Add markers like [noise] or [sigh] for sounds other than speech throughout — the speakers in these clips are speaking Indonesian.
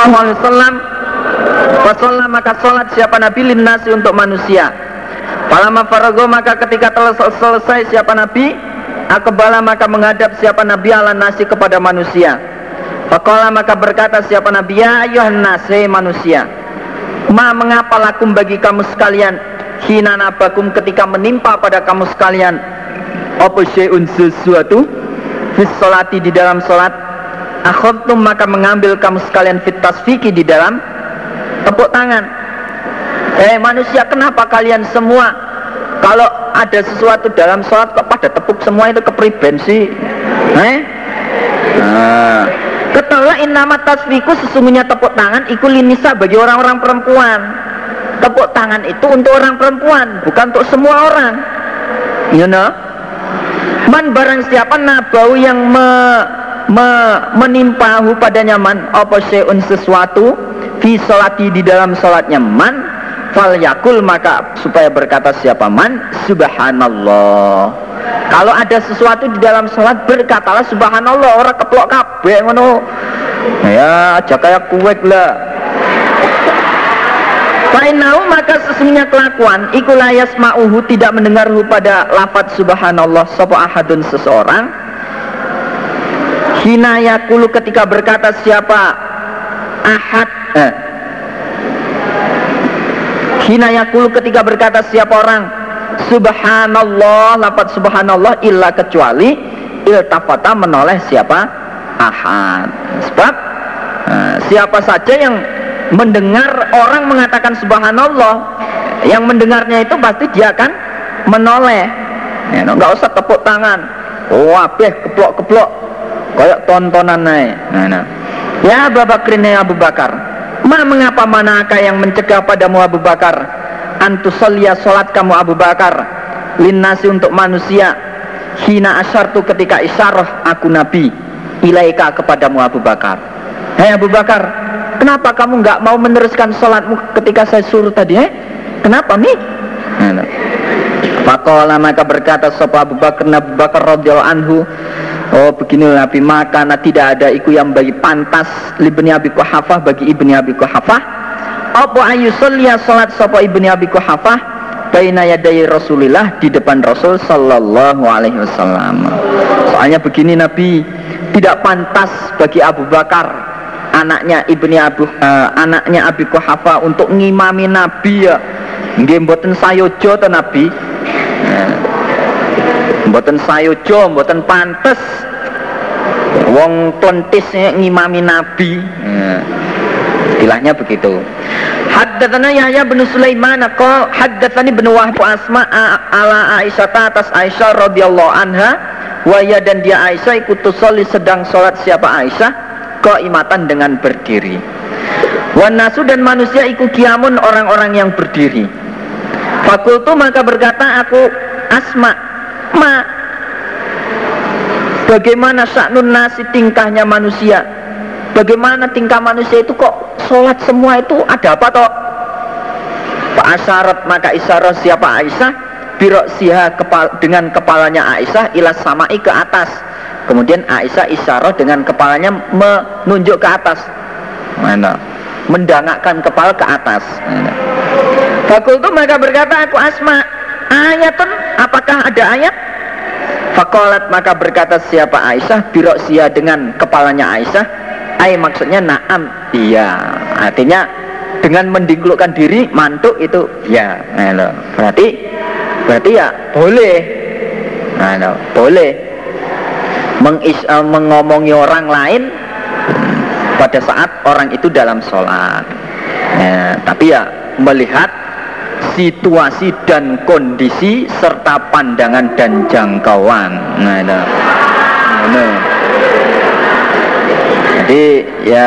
Sallallahu Alaihi Wasallam. Fasolah maka sholat siapa Nabi nasi untuk manusia. Falama farago maka ketika telah selesai siapa Nabi Akbala maka menghadap siapa Nabi ala nasi kepada manusia. Fakola maka berkata siapa Nabi Ya ayuhan nasi manusia Ma mengapa lakum bagi kamu sekalian Hina nabakum ketika menimpa pada kamu sekalian Apa sesuatu Fis di dalam solat Akhobtum maka mengambil kamu sekalian fit tasfiki di dalam tepuk tangan. Eh manusia kenapa kalian semua kalau ada sesuatu dalam sholat kok pada tepuk semua itu kepribensi eh? Nah. Ketahuilah innama tasfiku sesungguhnya tepuk tangan iku linisa bagi orang-orang perempuan. Tepuk tangan itu untuk orang perempuan Bukan untuk semua orang. You know? Man barang siapa nabau yang me, me, menimpahu padanya man Apa seun sesuatu fi salati di dalam salatnya man fal yakul maka supaya berkata siapa man subhanallah. Kalau ada sesuatu di dalam salat berkatalah subhanallah orang keplok kabeh ngono. Ya aja kayak kuwek lah. Fainau maka sesungguhnya kelakuan Iku layas ma'uhu tidak mendengarhu pada lafad subhanallah Sopo ahadun seseorang Hina yakulu ketika berkata siapa ahad? Eh. Hina yakulu ketika berkata siapa orang? Subhanallah Lapat subhanallah illa kecuali Iltafata menoleh siapa Ahad. Sebab eh, Siapa saja yang mendengar orang mengatakan subhanallah Yang mendengarnya itu pasti dia akan menoleh. Ya, Nggak usah tepuk tangan. Wabeh keplok-keplok Kayak tontonan naik. Nah, nah. Ya Abu Bakrin Abu Bakar. Ma mengapa manakah yang mencegah padamu Abu Bakar? Antusalia solat kamu Abu Bakar. Linnasi untuk manusia. Hina asyartu ketika isyarah aku Nabi. Ilaika kepadamu Abu Bakar. Hei Abu Bakar Kenapa kamu nggak mau meneruskan sholatmu ketika saya suruh tadi eh? Kenapa nih? Fakola maka berkata Sopa Abu Bakar Abu Bakar radhiyallahu anhu Oh beginilah Nabi maka tidak ada iku yang bagi pantas Ibni Abi Kuhafah bagi Ibni Abi Kuhafah Apa ayusalliya salat sapa Ibni Abi Kuhafah Baina yadai Rasulillah di depan Rasul Sallallahu alaihi wasallam. Soalnya begini Nabi Tidak pantas bagi Abu Bakar Anaknya Ibni Abu uh, Anaknya Abi Kuhafah untuk ngimami Nabi ya. Nggih mboten sayojo Nabi mboten sayojo mboten pantes. Wong plentis ngimami nabi. Istilahnya begitu. Haddatsana Yahya bin Sulaiman qala haddatsani bin Wahb Asma ala Aisyah atas Aisyah radhiyallahu anha. Wa ya dan dia Aisyah ikut tusolli sedang sholat. Siapa Aisyah? Qaimatan dengan berdiri. Wan nasu dan manusia ikut kiamun orang-orang yang berdiri. Fakultu maka berkata aku Asma ma bagaimana saknun nasi tingkahnya manusia? Bagaimana tingkah manusia itu kok sholat semua itu ada apa toh? Pak Asyarat maka isyarat siapa Aisyah? Birok siha kepal, dengan kepalanya Aisyah ilas samai ke atas. Kemudian Aisyah isyarat dengan kepalanya menunjuk ke atas. Mana? Mendangakkan kepala ke atas. Fakultu maka berkata aku asma ayatun apakah ada ayat? Fakolat maka berkata siapa Aisyah? Biroksia dengan kepalanya Aisyah. Ay maksudnya naam iya. Artinya dengan mendingklukkan diri mantuk itu ya nah, berarti berarti ya boleh. Nah, boleh. Mengis, uh, mengomongi orang lain pada saat orang itu dalam sholat. Ya, tapi ya melihat situasi dan kondisi serta pandangan dan jangkauan. Nah, itu. Nah, jadi ya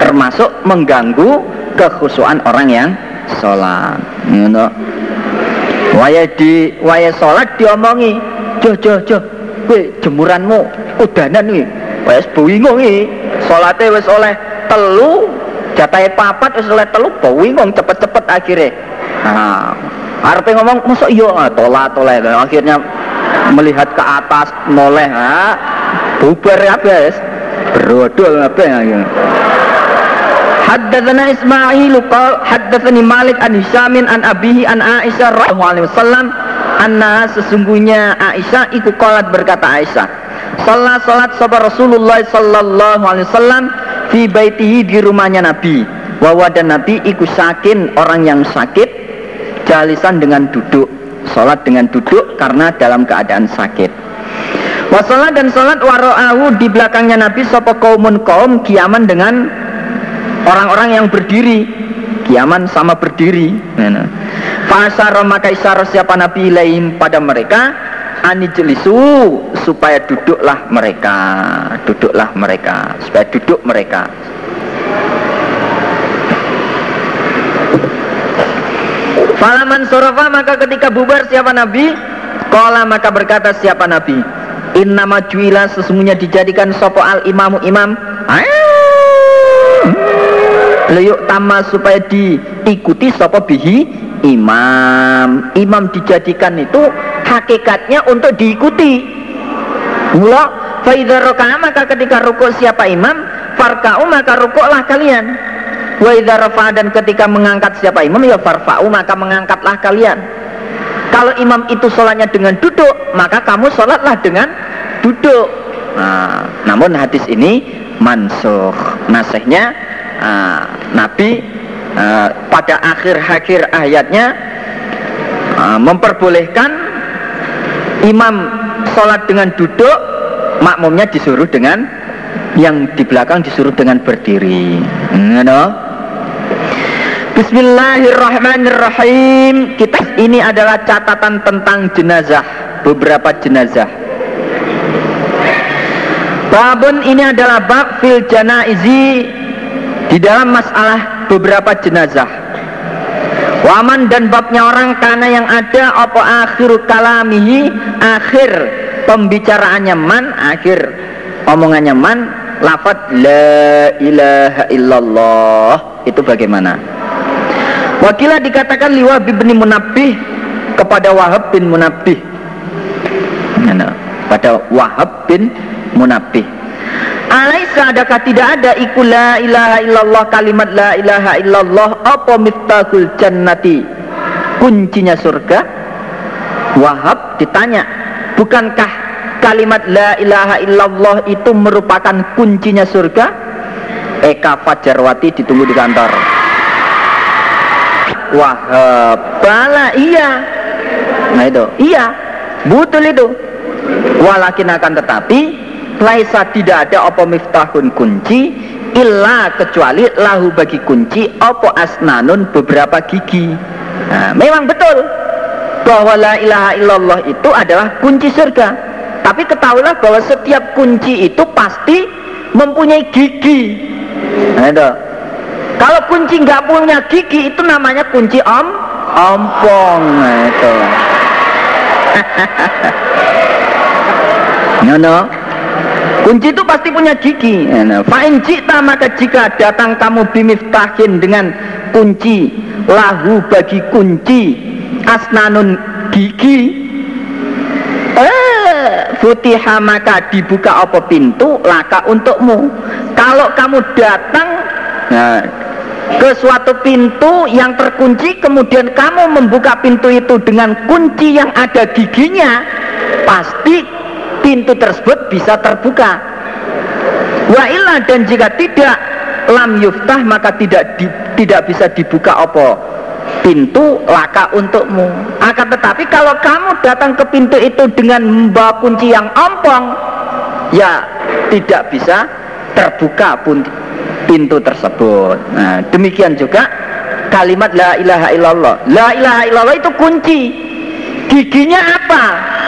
termasuk mengganggu kekhusuan orang yang sholat. Gitu. Waya di waya sholat diomongi, jo jo jo, we jemuranmu udanan nih, wes bingung nih, sholatnya wes oleh telu, jatah papat wes oleh telu, bingung cepet-cepet akhirnya. Nah, Arpe ngomong masuk iya? Tola tola. Akhirnya melihat ke atas noleh. Nah, bubar ya guys berodol apa ya Haddatsana Ismail qal haddatsani Malik an Hisyamin an abihi an Aisyah radhiyallahu alaihi wasallam anna sesungguhnya Aisyah iku qalat berkata Aisyah. Salat salat sapa Rasulullah sallallahu alaihi wasallam fi baitihi di rumahnya Nabi. Wawa dan Nabi iku sakin orang yang sakit jalisan dengan duduk. Salat dengan duduk karena dalam keadaan sakit. Wasolat dan salat waro'ahu di belakangnya Nabi sopo kaumun kaum kiaman dengan orang-orang yang berdiri kiaman sama berdiri Fasar maka isyarah siapa Nabi lain pada mereka ani jelisu supaya duduklah mereka duduklah mereka supaya duduk mereka Falaman sorofa maka ketika bubar siapa Nabi? Kola maka berkata siapa Nabi? Inna majuila sesungguhnya dijadikan sopo al imamu imam Leyuk tama supaya diikuti sopo bihi imam. Imam dijadikan itu hakikatnya untuk diikuti. Mula roka'a maka ketika rukuk siapa imam Farka'u maka rukuklah kalian Wa dan ketika mengangkat siapa imam ya farfa'u maka mengangkatlah kalian. Kalau imam itu sholatnya dengan duduk, maka kamu sholatlah dengan duduk. Nah, namun hadis ini mansuh. Nasihnya uh, Nabi uh, pada akhir-akhir ayatnya uh, memperbolehkan imam sholat dengan duduk, makmumnya disuruh dengan yang di belakang disuruh dengan berdiri. You know? Bismillahirrahmanirrahim. Kita ini adalah catatan tentang jenazah. Beberapa jenazah. Babun ini adalah bab fil janaizi. Di dalam masalah beberapa jenazah. Waman dan babnya orang karena yang ada apa akhir kalamihi? Akhir pembicaraannya man Akhir omongannya man. Lafat la ilaha illallah. Itu bagaimana? Wakilah dikatakan liwa bin Munabih kepada Wahab bin Munabih. Pada Wahab bin Munabih. Alaisa adakah tidak ada iku la ilaha illallah kalimat la ilaha illallah apa miftahul jannati? Kuncinya surga? Wahab ditanya bukankah kalimat la ilaha illallah itu merupakan kuncinya surga? Eka Fajarwati ditunggu di kantor Wahab bala iya. Nah itu. Iya betul itu. Walakin akan tetapi laisa tidak ada apa miftahun kunci illa kecuali lahu bagi kunci apa asnanun beberapa gigi. Nah, memang betul bahwa la ilaha illallah itu adalah kunci surga. Tapi ketahuilah bahwa setiap kunci itu pasti mempunyai gigi. Nah itu kalau kunci nggak punya gigi itu namanya kunci om ompong itu. [laughs] no, no. Kunci itu pasti punya gigi. Fa'in cita maka jika datang kamu bimiftahin dengan kunci lahu bagi kunci asnanun gigi eh, futiha maka dibuka apa pintu laka untukmu kalau kamu datang nah, ke suatu pintu yang terkunci kemudian kamu membuka pintu itu dengan kunci yang ada giginya pasti pintu tersebut bisa terbuka. Wa illa dan jika tidak lam yuftah maka tidak di, tidak bisa dibuka apa? Pintu laka untukmu. Akan tetapi kalau kamu datang ke pintu itu dengan membawa kunci yang ompong ya tidak bisa terbuka pun pintu tersebut. Nah, demikian juga kalimat la ilaha illallah. La ilaha illallah itu kunci. Giginya apa?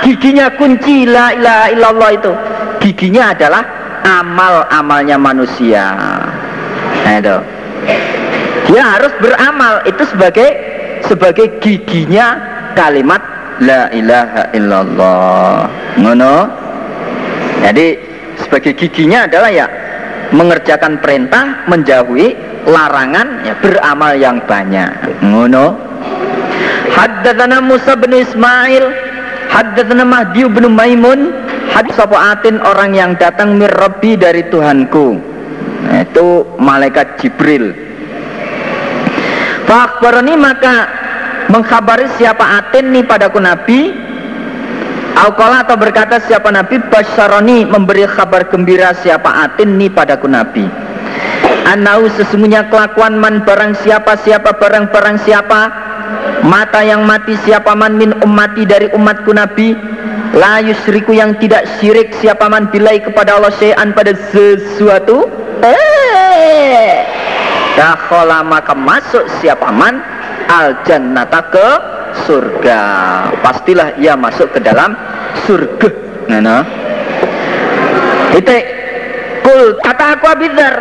Giginya kunci la ilaha illallah itu. Giginya adalah amal-amalnya manusia. Nah, itu. Dia harus beramal itu sebagai sebagai giginya kalimat la ilaha illallah. Ngono. Jadi sebagai giginya adalah ya mengerjakan perintah menjauhi larangan ya beramal yang banyak. Ngono. Haddatsana Musa bin Ismail haddatsana Mahdi bin Maimun hadis atin orang yang datang mir Rabbi dari Tuhanku. Nah, itu malaikat Jibril. Fakbaroni maka mengkhabari siapa atin nih padaku Nabi Aukola atau berkata siapa Nabi? Basyaroni memberi kabar gembira siapa atin nih padaku Nabi? Anau sesungguhnya kelakuan man barang siapa siapa barang barang siapa? Mata yang mati siapa man min ummati dari umatku Nabi? La yusriku yang tidak syirik siapa man bilai kepada Allah syai'an pada sesuatu? Eh! Dakhola maka masuk siapa man? Al jannata ke surga. Pastilah ia masuk ke dalam surga. Nah, itu kul kata aku abidar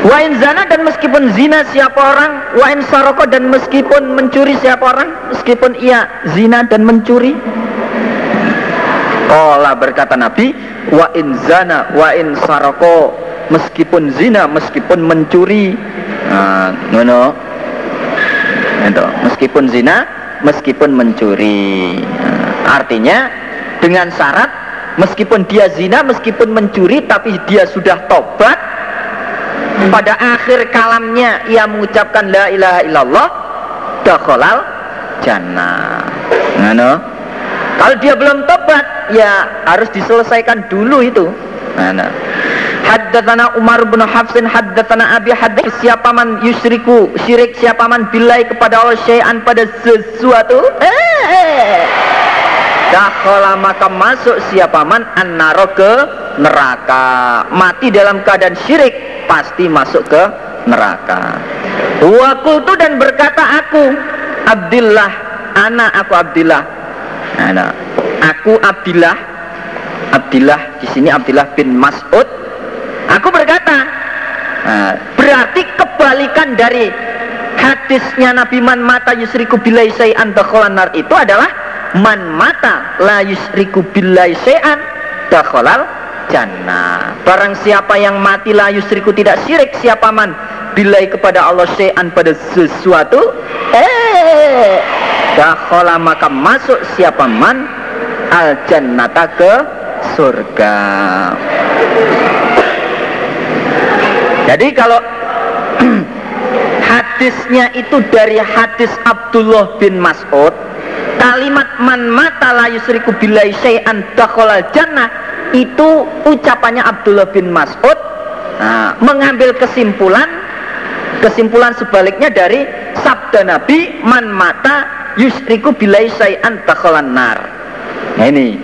Wain zana dan meskipun zina siapa orang Wain saroko dan meskipun mencuri siapa orang Meskipun ia zina dan mencuri. Allah berkata Nabi Wain zana wain saroko Meskipun zina meskipun mencuri. Nah, no, no itu meskipun zina meskipun mencuri. Artinya dengan syarat meskipun dia zina meskipun mencuri tapi dia sudah tobat pada akhir kalamnya ia mengucapkan la ilaha illallah dakhalal jannah. Nah, kalau dia belum tobat ya harus diselesaikan dulu itu. Nah. Haddatsana Umar bin Hafsin haddatsana Abi haddatsana siapa man yusriku syirik siapa man bilai kepada Allah syai'an pada sesuatu. Eh. Dakhala maka masuk siapa man annaro ke neraka. Mati dalam keadaan syirik pasti masuk ke neraka. Wa qultu dan berkata aku Abdullah anak aku Abdullah anak aku Abdullah Abdullah di sini Abdullah bin Mas'ud Aku berkata, nah, berarti kebalikan dari hadisnya Nabi man mata yusriku bilai say'an dakholan itu adalah man mata la yusriku bilai say'an dakholal jannah. Barang siapa yang mati la yusriku tidak syirik siapa man bilai kepada Allah say'an pada sesuatu eh dakhola maka masuk siapa man al jannata ke surga. Jadi kalau [clears throat] hadisnya itu dari hadis Abdullah bin Mas'ud kalimat man mata la yusriku billahi syai'an dakhalal jannah itu ucapannya Abdullah bin Mas'ud nah, mengambil kesimpulan kesimpulan sebaliknya dari sabda Nabi man mata yusriku billahi syai'an dakhalan nar. Nah ini.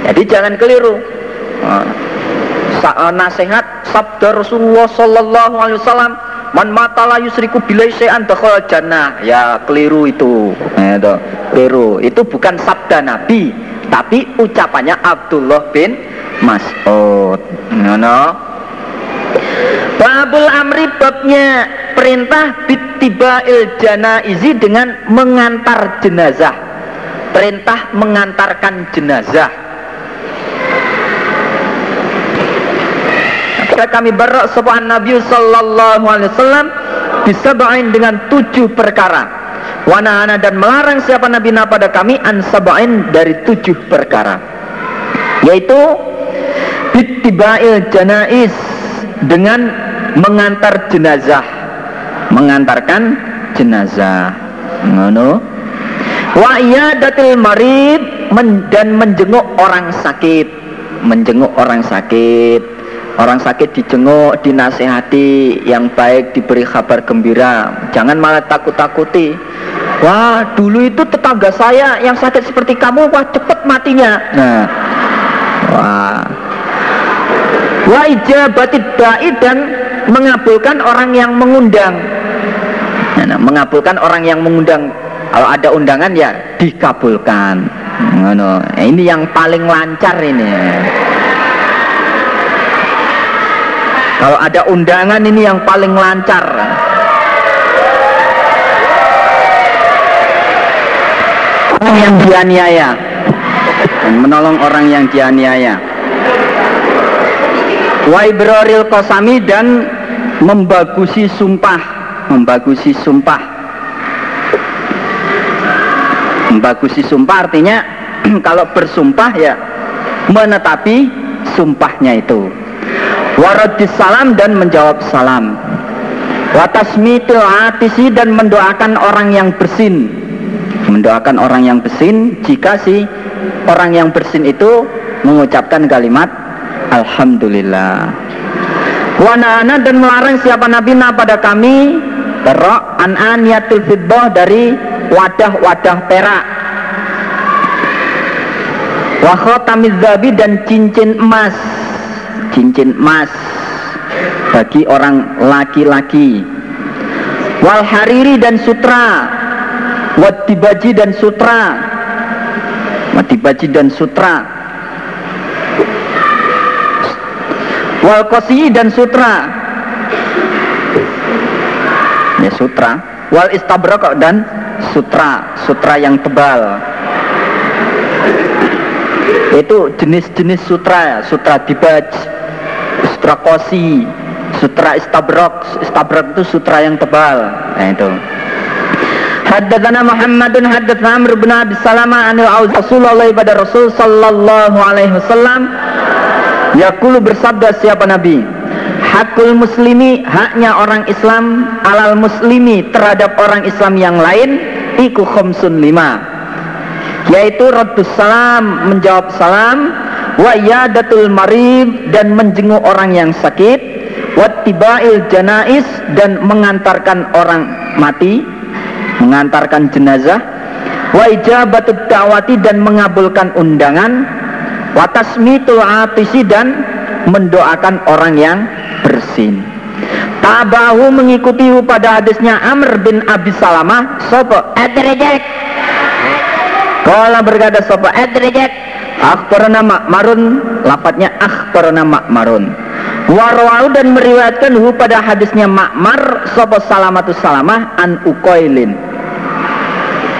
Jadi jangan keliru. Nah, nasihat sabda Rasulullah sallallahu alaihi wasallam man mata la yusriku bilai syai'an dakhal jannah. Ya keliru itu. Nah, itu keliru. Itu bukan sabda Nabi tapi ucapannya Abdullah bin Mas'ud. No, no. Babul amri babnya perintah bitiba'il janaizi dengan mengantar jenazah. Perintah mengantarkan jenazah maka kami berak sebuah Nabi sallallahu alaihi wasallam bisabain dengan tujuh perkara. Wanahana dan melarang siapa Nabi na pada kami an sabain dari tujuh perkara. Yaitu bittibail janais dengan mengantar jenazah. Mengantarkan jenazah. Ngono. Wa iyadatil marid men, dan menjenguk orang sakit. Menjenguk orang sakit Orang sakit dijenguk, dinasehati, yang baik diberi kabar gembira. Jangan malah takut-takuti. Wah, dulu itu tetangga saya yang sakit seperti kamu, wah cepet matinya. Nah, wah. Wah ijabatid ba'i dan mengabulkan orang yang mengundang. Nah, mengabulkan orang yang mengundang. Kalau ada undangan ya dikabulkan. Nah, ini yang paling lancar ini. Kalau ada undangan ini yang paling lancar. Orang yang dianiaya menolong orang yang dianiaya. Waibroril kosami dan membagusi sumpah, membagusi sumpah. Membagusi sumpah artinya [clears throat] kalau bersumpah ya menetapi sumpahnya itu waradis salam dan menjawab salam. Watasmitil atisi dan mendoakan orang yang bersin. Mendoakan orang yang bersin Jika si orang yang bersin itu mengucapkan kalimat Alhamdulillah. Wanana dan melarang siapa nabi pada kami Terok an aniyatul fiddah dari wadah-wadah perak. Wa khatamiz dan cincin emas Cincin emas bagi orang laki-laki. Wal hariri dan sutra wadibaji dan sutra wadibaji dan sutra. Wal kosi dan sutra. Ya sutra. Wal istabrok dan sutra sutra yang tebal. Itu jenis-jenis sutra sutra dibaj sutra kosi sutra istabrok istabrok itu sutra yang tebal. Nah itu. Haddatsana Muhammadun haddatsana Amr bin Abi Salamah anil Aus Rasulullah pada Rasul sallallahu alaihi wasallam. Yaqulu bersabda siapa nabi? Hakul muslimi haknya orang Islam alal muslimi terhadap orang Islam yang lain iku khomsun lima. Yaitu raddus salam menjawab salam wa yadatul marib dan menjenguk orang yang sakit. Wattibail janais dan mengantarkan orang mati mengantarkan jenazah. Wa ijabatud da'wati dan mengabulkan undangan. Wa tasmitul atisi dan mendoakan orang yang bersin. Tabahu mengikuti pada hadisnya Amr bin Abi Salamah. Sopo? Adrejek Kala berkata sopo? Adrejek akhbarana makmarun lapatnya akhbarana makmarun Warwau dan meriwayatkan hu pada hadisnya Makmar Sopo salamatus salamah an ukoilin.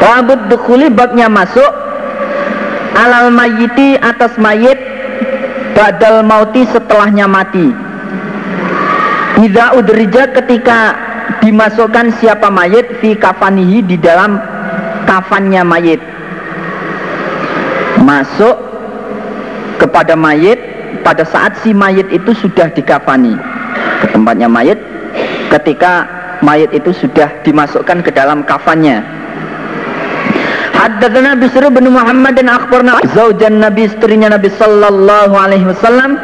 Wabud dukhuli babnya masuk. Alal mayiti atas mayit. Badal mauti setelahnya mati. Ida udrija ketika dimasukkan siapa mayit Fi kafanihi di dalam kafannya mayit. Masuk kepada mayit pada saat si mayit itu sudah dikafani. Ke tempatnya mayit ketika mayit itu sudah dimasukkan ke dalam kafannya. Haddatsana Bisr bin Muhammad dan akhbarna zaujan Nabi istrinya Nabi sallallahu alaihi wasallam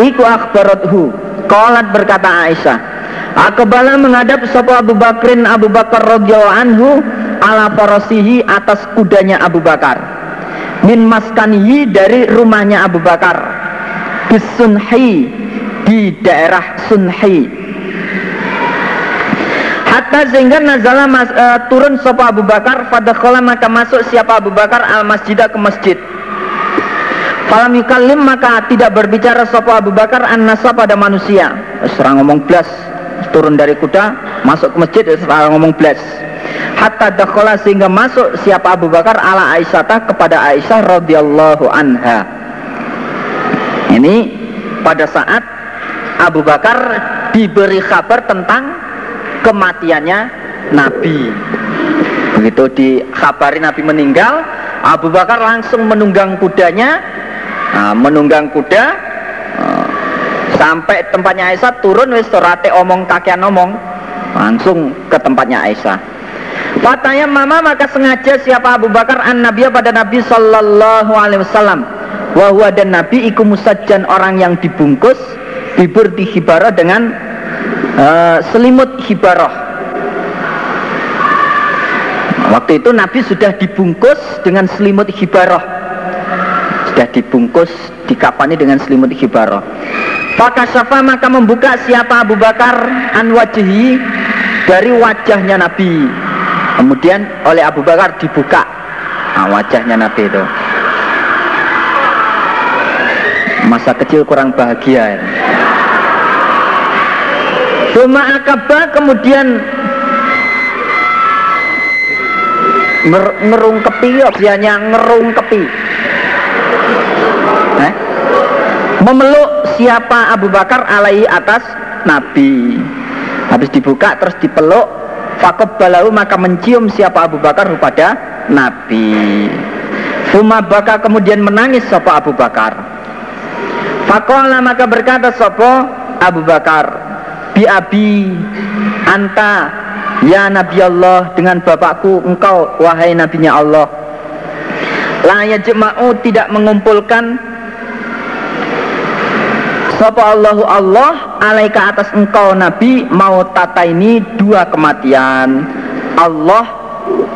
iku akhbarathu. Qalat berkata Aisyah Akbala menghadap sapa Abu Bakrin Abu Bakar radhiyallahu anhu ala farasihi atas kudanya Abu Bakar min maskanihi dari rumahnya Abu Bakar. Bisunhi di daerah Sunhi. Hatta sehingga nazala mas, uh, turun sapa Abu Bakar pada maka masuk siapa Abu Bakar al masjidah ke masjid. Falam yukallim maka tidak berbicara sapa Abu Bakar an pada manusia. Serang ngomong blas turun dari kuda masuk ke masjid serang ngomong blas hatta dakhala sehingga masuk siapa Abu Bakar ala Aisyah kepada Aisyah radhiyallahu anha ini pada saat Abu Bakar diberi kabar tentang kematiannya Nabi. Begitu dikhabari Nabi meninggal, Abu Bakar langsung menunggang kudanya, nah, menunggang kuda uh, sampai tempatnya Aisyah turun wis omong kakean omong langsung ke tempatnya Aisyah. Fatanya mama maka sengaja siapa Abu Bakar an Nabi pada Nabi Sallallahu Alaihi Wasallam. Wahwa dan Nabi iku musajjan orang yang dibungkus Bibur di hibarah dengan uh, selimut hibarah. Waktu itu Nabi sudah dibungkus dengan selimut hibarah. Sudah dibungkus, dikapani dengan selimut hibarah. Fakasyafa maka membuka siapa Abu Bakar an wajhi dari wajahnya Nabi Kemudian oleh Abu Bakar dibuka. Nah, wajahnya Nabi itu. Masa kecil kurang bahagia Cuma akabah kemudian nger ngerungkepi biasanya ngerungkepi. Eh? memeluk siapa Abu Bakar alaihi atas Nabi. Habis dibuka terus dipeluk fakob balau maka mencium siapa Abu Bakar kepada Nabi. Suma baka kemudian menangis siapa Abu Bakar. Fakola maka berkata sopo Abu Bakar Bi abi anta ya Nabi Allah dengan bapakku engkau wahai nabinya Allah. La yajma'u tidak mengumpulkan Sapa Allahu Allah alaika atas engkau Nabi mau tata ini dua kematian. Allah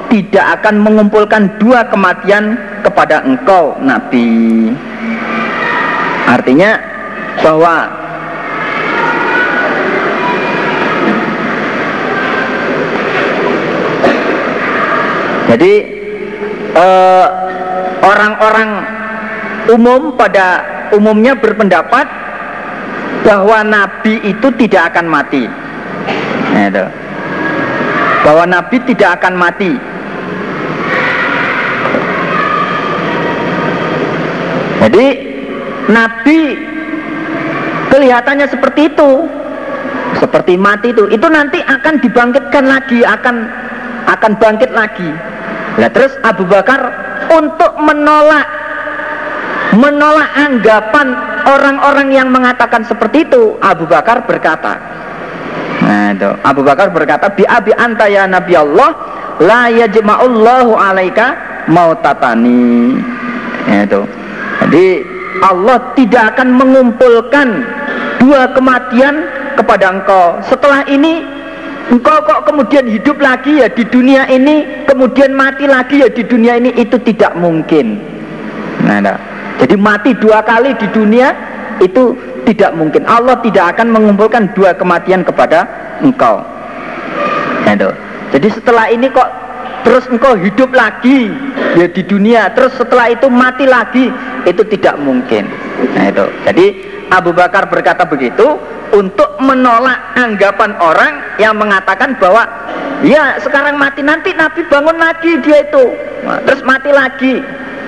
tidak akan mengumpulkan dua kematian kepada engkau Nabi. Artinya bahwa Jadi eh, orang-orang uh, umum pada umumnya berpendapat bahwa Nabi itu tidak akan mati. Nah, itu. Bahwa Nabi tidak akan mati. Jadi Nabi kelihatannya seperti itu, seperti mati itu. Itu nanti akan dibangkitkan lagi, akan akan bangkit lagi. Nah terus Abu Bakar untuk menolak menolak anggapan orang-orang yang mengatakan seperti itu Abu Bakar berkata Nah itu. Abu Bakar berkata bi abi anta ya Nabi Allah la yajma'ullahu alaika mautatani. Ya, itu. Jadi Allah tidak akan mengumpulkan dua kematian kepada engkau. Setelah ini engkau kok kemudian hidup lagi ya di dunia ini kemudian mati lagi ya di dunia ini itu tidak mungkin. Nah, nah. Jadi mati dua kali di dunia itu tidak mungkin. Allah tidak akan mengumpulkan dua kematian kepada engkau. Nah, jadi setelah ini kok terus engkau hidup lagi ya di dunia terus setelah itu mati lagi itu tidak mungkin. Nah itu. Jadi Abu Bakar berkata begitu untuk menolak anggapan orang yang mengatakan bahwa ya sekarang mati nanti Nabi bangun lagi dia itu. Nah, terus mati lagi.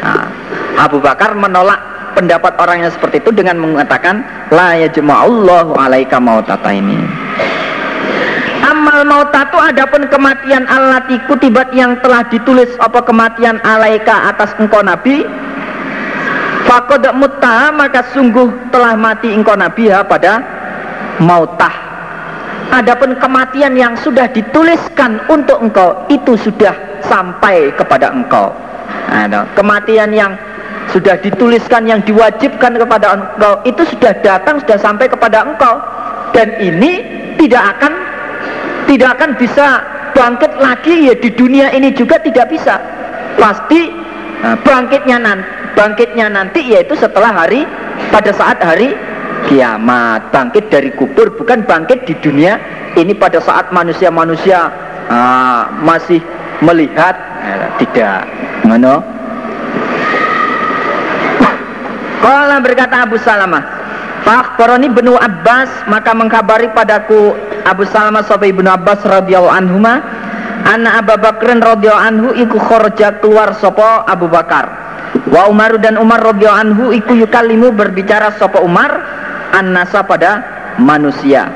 Nah, Abu Bakar menolak pendapat orang yang seperti itu dengan mengatakan la ya jema'allahu alaika mautata ini amal mautatu adapun kematian allati kutibat yang telah ditulis apa kematian alaika atas engkau Nabi. Fakodak mutta maka sungguh telah mati engkau Nabi ya pada mautah. Adapun kematian yang sudah dituliskan untuk engkau itu sudah sampai kepada engkau. Nah, kematian yang sudah dituliskan yang diwajibkan kepada engkau. Itu sudah datang sudah sampai kepada engkau. Dan ini tidak akan tidak akan bisa bangkit lagi. Ya di dunia ini juga tidak bisa. Pasti nah, bangkitnya nanti bangkitnya nanti yaitu setelah hari pada saat hari kiamat. Bangkit dari kubur bukan bangkit di dunia ini pada saat manusia-manusia uh, masih melihat. Uh, tidak mana Kala berkata Abu Salamah Fakhbaroni benu Abbas maka mengkabari padaku Abu Salamah sahabat ibnu Abbas radhiyallahu anhuma Anna Abu Bakrin radhiyallahu anhu iku kharaja keluar sopo Abu Bakar Wa Umar dan Umar radhiyallahu anhu iku yukalimu berbicara sopo Umar an-nasa pada manusia.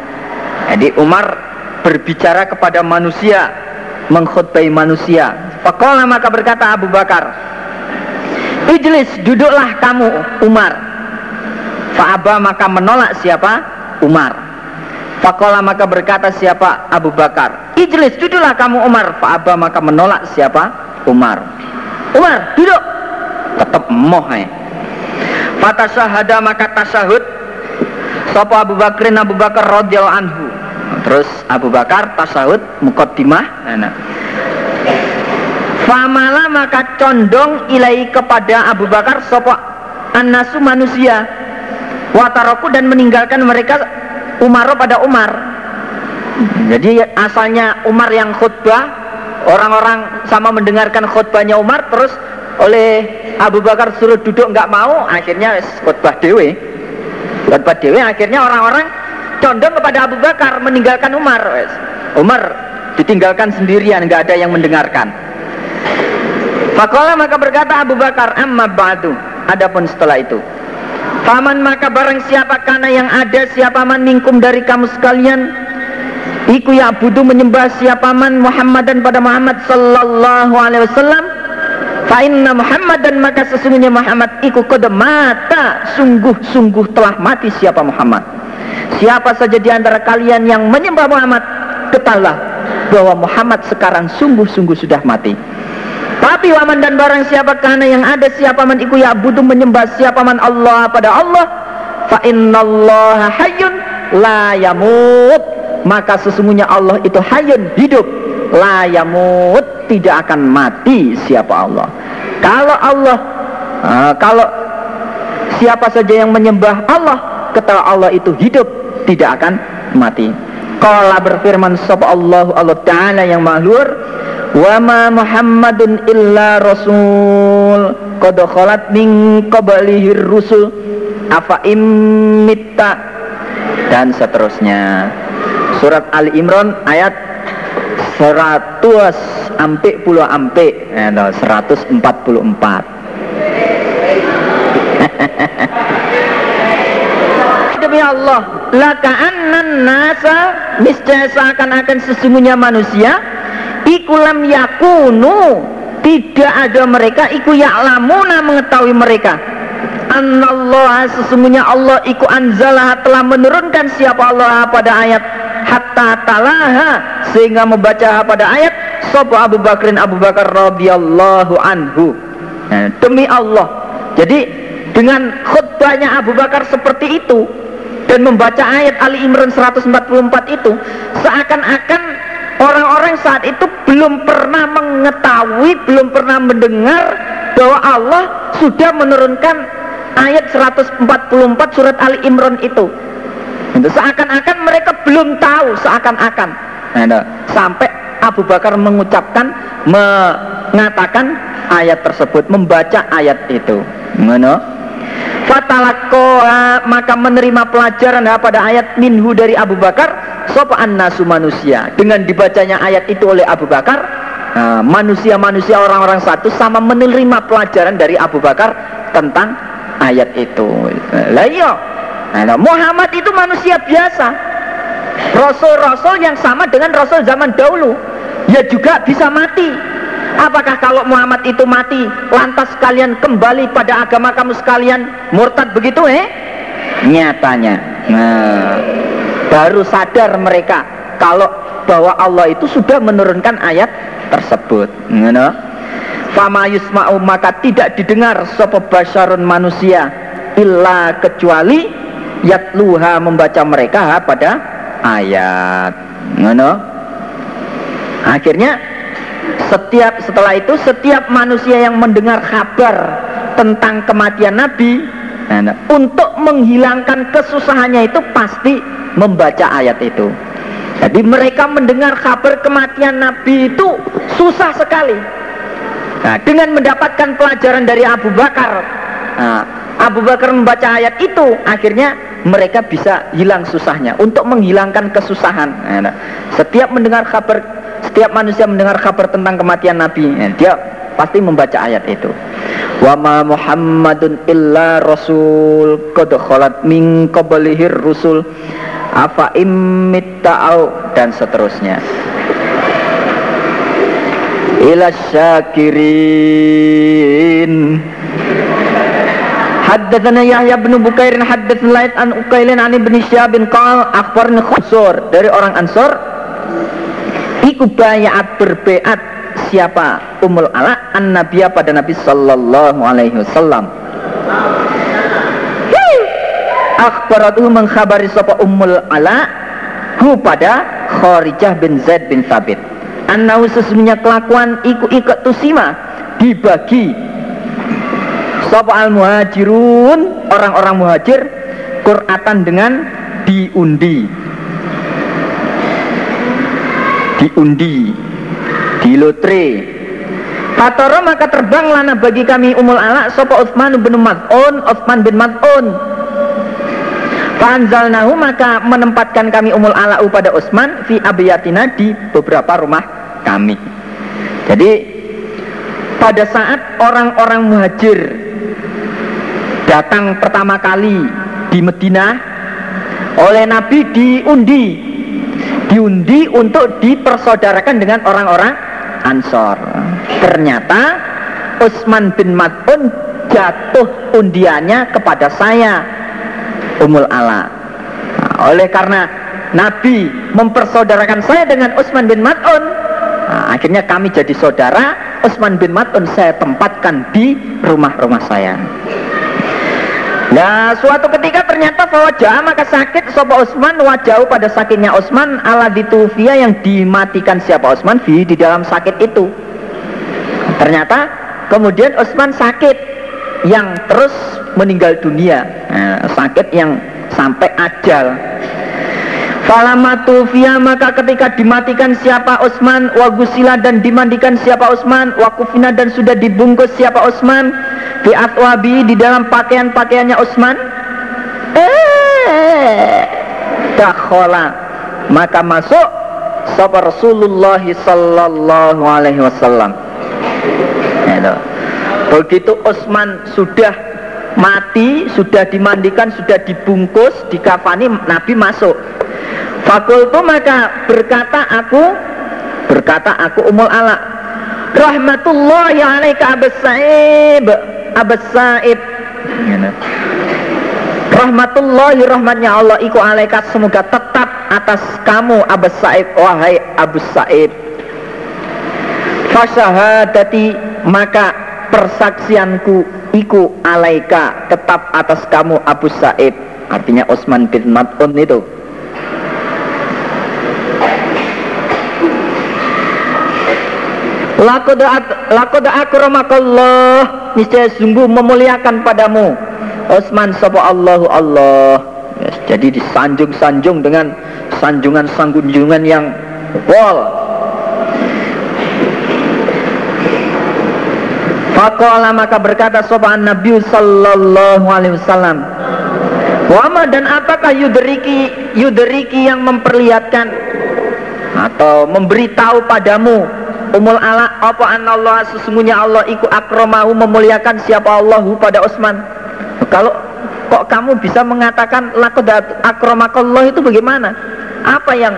Jadi Umar berbicara kepada manusia, mengkhutbai manusia. Fakola maka berkata Abu Bakar, Ijlis, duduklah kamu Umar. Fa'aba maka menolak siapa? Umar. Fakola maka berkata siapa? Abu Bakar. Ijlis, duduklah kamu Umar. Fa'aba maka menolak siapa? Umar. Umar, duduk. Tetap moh eh. Fatasahada maka tasahud Sapa Abu Bakrin Abu Bakar radhiyallahu anhu. Terus Abu Bakar tasawuf mukaddimah. Nah. Famala maka condong ilai kepada Abu Bakar sapa annasu manusia wataroku dan meninggalkan mereka Umar pada Umar. Jadi asalnya Umar yang khutbah, orang-orang sama mendengarkan khutbahnya Umar terus oleh Abu Bakar suruh duduk nggak mau, akhirnya khutbah dewe. Khutbah dewe akhirnya orang-orang condong kepada Abu Bakar meninggalkan Umar. Umar ditinggalkan sendirian, nggak ada yang mendengarkan. Fakola maka berkata Abu Bakar, amma ba'du. Adapun setelah itu, Paman maka barang siapa karena yang ada siapa man mingkum dari kamu sekalian? Iku ya budu menyembah siapa man Muhammad dan pada Muhammad sallallahu alaihi wasallam? Fa'inna Muhammad dan maka sesungguhnya Muhammad iku kode mata. Sungguh-sungguh telah mati siapa Muhammad. Siapa saja di antara kalian yang menyembah Muhammad ketahuilah bahwa Muhammad sekarang sungguh-sungguh sudah mati tapi waman dan barang siapa karena yang ada siapa man iku ya butuh menyembah siapa man Allah pada Allah fa innallaha hayyun la yamut. Maka sesungguhnya Allah itu hayyun hidup la yamut tidak akan mati siapa Allah. Kalau Allah kalau siapa saja yang menyembah Allah ketahui Allah itu hidup tidak akan mati. Kala berfirman sapa Allah Allah Ta'ala yang mahlur Wa ma Muhammadun illa rasul. Qad khalat min qablihir rusul. Afa imitta Dan seterusnya. Surat Ali Imran ayat 100 ampe puluh ampe. 144 [laughs] demi Allah laka annan nasa niscaya seakan-akan sesungguhnya manusia ikulam yakunu. Tidak ada mereka. Iku ya'lamuna mengetahui mereka. Allah sesungguhnya Allah iku anzalah telah menurunkan siapa Allah pada ayat. Hatta talaha sehingga membaca pada ayat sapa Abu Bakrin Abu Bakar radhiyallahu anhu. Nah, demi Allah. Jadi dengan khutbahnya Abu Bakar seperti itu dan membaca ayat Ali Imran 144 itu seakan-akan orang-orang saat itu belum pernah mengetahui, belum pernah mendengar bahwa Allah sudah menurunkan ayat 144 surat Ali Imran itu. Itu seakan-akan mereka belum tahu, seakan-akan. Nah, sampai Abu Bakar mengucapkan, mengatakan ayat tersebut, membaca ayat itu. Mana? Fatalakoha maka menerima pelajaran pada ayat minhu dari Abu Bakar? Sopa nasu manusia. Dengan dibacanya ayat itu oleh Abu Bakar nah, Manusia-manusia orang-orang satu Sama menerima pelajaran dari Abu Bakar Tentang ayat itu. Lah iya. Nah, Muhammad itu manusia biasa. Rasul-rasul yang sama dengan Rasul zaman dahulu. Ya juga bisa mati Apakah kalau Muhammad itu mati lantas kalian kembali pada agama kamu sekalian murtad begitu eh? Nyatanya. Nah, baru sadar mereka kalau bahwa Allah itu sudah menurunkan ayat tersebut. Ngono. Fama yusma'u maka tidak didengar sapa basyarun manusia illa kecuali yatluha membaca mereka pada ayat. Ngono. Akhirnya setiap setelah itu setiap manusia yang mendengar kabar tentang kematian Nabi nah, untuk menghilangkan kesusahannya itu pasti membaca ayat itu. Jadi mereka mendengar kabar kematian Nabi itu susah sekali. Nah, dengan mendapatkan pelajaran dari Abu Bakar, nah, Abu Bakar membaca ayat itu, akhirnya mereka bisa hilang susahnya untuk menghilangkan kesusahan. Nah, setiap mendengar kabar setiap manusia mendengar kabar tentang kematian Nabi, ya, dia pasti membaca ayat itu. Wa ma Muhammadun illa rasul qad khalat min qablihir rusul afa immitta'au dan seterusnya. Ila syakirin Haddatsana Yahya bin Bukairin haddatsana Laid an Ukailin an Ibnu Syihab bin qal akhbarni Khusur dari orang Ansor iku bayat berbeat siapa? Umul ala an nabiya pada nabi sallallahu alaihi wasallam. Akhbaratu mengkhabari sapa umul ala hu pada Kharijah bin Zaid bin Thabit. Annahu sesungguhnya kelakuan iku ikat tusima dibagi. Sapa al muhajirun orang-orang muhajir Qur'atan dengan diundi diundi. Di lotre Fatoro maka terbang lana bagi kami umul ala sopa Uthman bin Mad'un Uthman bin Mad'un Fanzalnahu maka menempatkan kami umul ala pada Utsman fi abiyatina di beberapa rumah kami. Jadi pada saat orang-orang muhajir datang pertama kali di Medina oleh Nabi diundi diundi untuk dipersaudarakan dengan orang-orang Ansor. Ternyata Utsman bin Mat'un jatuh undiannya kepada saya Umul Ala. Nah, oleh karena Nabi mempersaudarakan saya dengan Utsman bin Mat'un nah, akhirnya kami jadi saudara Utsman bin Mat'un saya tempatkan di rumah-rumah saya Nah suatu ketika ternyata bahwa maka sakit sopa Utsman wajah pada sakitnya Utsman ala ditufia yang dimatikan siapa Utsman di dalam sakit itu. Ternyata kemudian Utsman sakit yang terus meninggal dunia nah, sakit yang sampai ajal. Falamatu fia maka ketika dimatikan siapa Utsman wagusila dan dimandikan siapa Utsman wakufina dan sudah dibungkus siapa Utsman fi atwabi di dalam pakaian-pakaiannya Utsman eh maka masuk sapa Rasulullah sallallahu alaihi wasallam. Itu. Begitu Utsman sudah mati sudah dimandikan sudah dibungkus dikafani Nabi masuk. Fakultu maka berkata aku berkata aku umul ala rahmatullahi alaika abas sa'ib Abbas Saib Rahmatullahi rahmatnya Allah iku alaikat semoga tetap atas kamu Abbas Saib wahai Abu Saib Fasahadati maka persaksianku iku alaika tetap atas kamu Abu Saib artinya Osman bin Mat'un itu Lakoda akramakallah. Niscaya sungguh memuliakan padamu. Osman sapa Allahu Allah. Yes, Jadi disanjung-sanjung dengan Sanjungan-sanjungan yang Wall Fakola maka berkata sopan Nabi Sallallahu Alaihi Wasallam Wama dan apakah yuderiki Yuderiki yang memperlihatkan Atau memberitahu padamu Umul ala apa Allah sesungguhnya Allah iku akromahu memuliakan siapa Allahu pada Utsman. Kalau kok kamu bisa mengatakan lakodat akromakallah itu bagaimana? Apa yang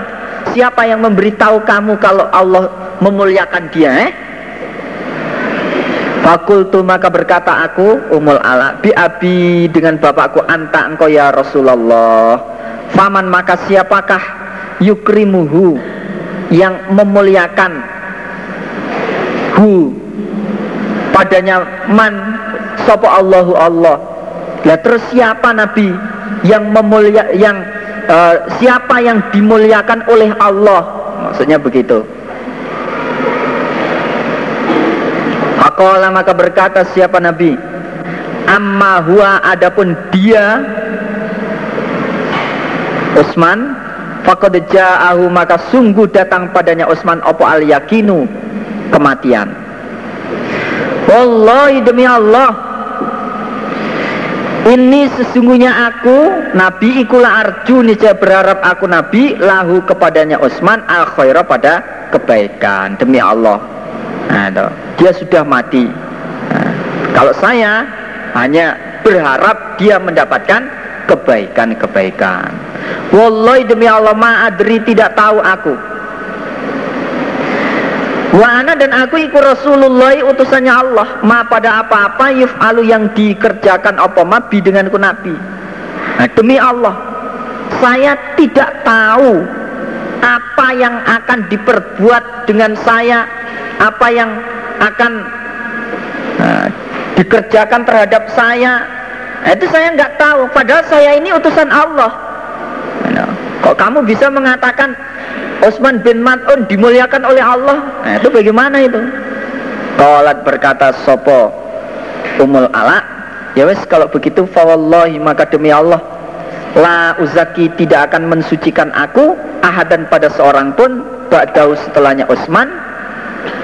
siapa yang memberitahu kamu kalau Allah memuliakan dia eh? Fakultu maka berkata aku umul ala bi abi dengan bapakku anta engkau ya Rasulullah. Faman maka siapakah yukrimuhu yang memuliakan hu. Padanya man sopo Allahu Allah. Lah terus siapa Nabi yang memulia yang uh, siapa yang dimuliakan oleh Allah? Maksudnya begitu. Akola maka berkata siapa Nabi? Amma huwa adapun dia Utsman Faqad ja'ahu maka sungguh datang padanya Utsman opo al yakinu kematian. Wallahi demi Allah ini sesungguhnya aku Nabi ikulah arju niscaya berharap aku Nabi lahu kepadanya Utsman al khairah pada kebaikan. Demi Allah. Nah, dia sudah mati. Nah, kalau saya hanya berharap dia mendapatkan kebaikan-kebaikan. Wallahi demi Allah ma'adri tidak tahu aku Wa ana dan aku ikut Rasulullah utusannya Allah. Ma pada apa-apa yuf'alu yang dikerjakan apa? Ma bi denganku Nabi. Nah, demi Allah saya tidak tahu apa yang akan diperbuat dengan saya apa yang akan uh, dikerjakan terhadap saya. Nah, itu saya nggak tahu. Padahal saya ini utusan Allah. Nah, kok kamu bisa mengatakan Utsman bin Mat'un dimuliakan oleh Allah. Nah, itu bagaimana itu? Qalat berkata sopo umul ala? Ya wes kalau begitu fawallahi maka demi Allah la uzaki tidak akan mensucikan aku ahadan pada seorang pun ba'dau setelahnya Utsman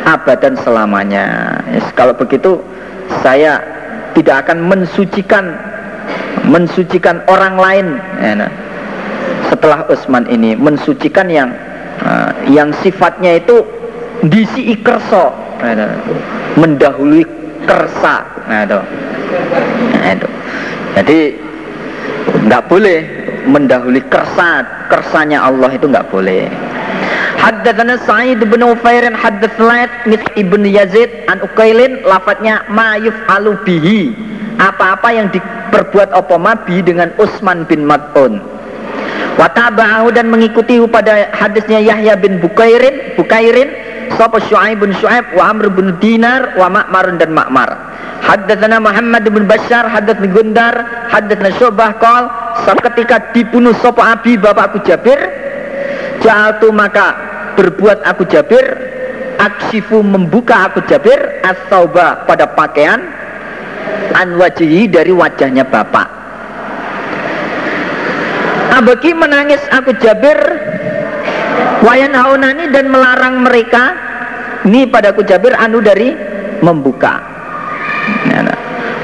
abadan selamanya. Yes, kalau begitu saya tidak akan mensucikan mensucikan orang lain. Ya, nah, setelah Utsman ini mensucikan yang uh, yang sifatnya itu disi ikerso nah, mendahului kersa. Nah itu. Nah, itu. Jadi nggak boleh mendahului kersa. Kersanya Allah itu nggak boleh. Haddatsana Sa'id bin Ufair haddatsana Mis ibn Yazid an Ukailin lafadznya ma yuf'alu bihi. Apa-apa yang diperbuat apa mabi dengan Utsman bin Mat'un Wataba'ahu dan mengikuti pada hadisnya Yahya bin Bukairin, Bukairin, sapa Syuaib bin Syuaib, wa Amr bin Dinar, wa Ma'mar dan Ma'mar. Haddatsana Muhammad bin Bashar, haddatsana Gundar, haddatsana Syu'bah qol, ketika dibunuh sapa Abi bapakku Jabir, jatuh maka berbuat aku Jabir, aksifu membuka aku Jabir. As pada pakaian. An wajihi dari wajahnya bapak Abaki menangis aku Jabir Wayan haunani dan melarang mereka Ini padaku Jabir anu dari membuka ya, nah.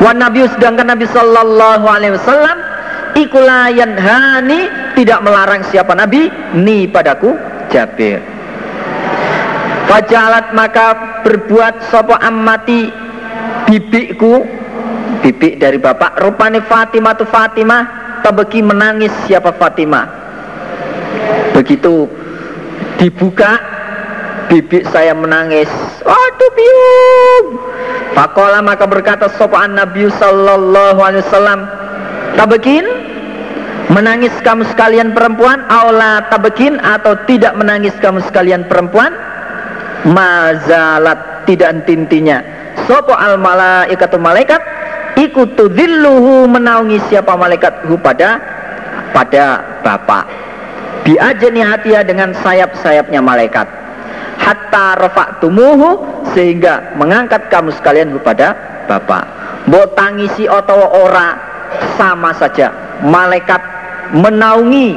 Wan Nabi sedangkan Nabi Sallallahu Alaihi Wasallam Ikulayan hani tidak melarang siapa Nabi Ni padaku Jabir Fajalat maka berbuat sopo ammati bibikku bibik dari bapak rupane Fatimah tu Fatimah tabeki menangis siapa Fatimah? Begitu dibuka bibik saya menangis. Aduh biung Fakola maka berkata sopan Nabi Sallallahu Alaihi Wasallam. Tabekin menangis kamu sekalian perempuan? Aula tabekin atau tidak menangis kamu sekalian perempuan? Mazalat tidak tintinya sopo al malaikatu malaikat ikutu dhilluhu menaungi siapa malaikat hu pada pada bapak. Biajani hatia dengan sayap-sayapnya malaikat. Hatta tumuhu sehingga mengangkat kamu sekalian hu bapak. Mau tangisi ora sama saja. Malaikat menaungi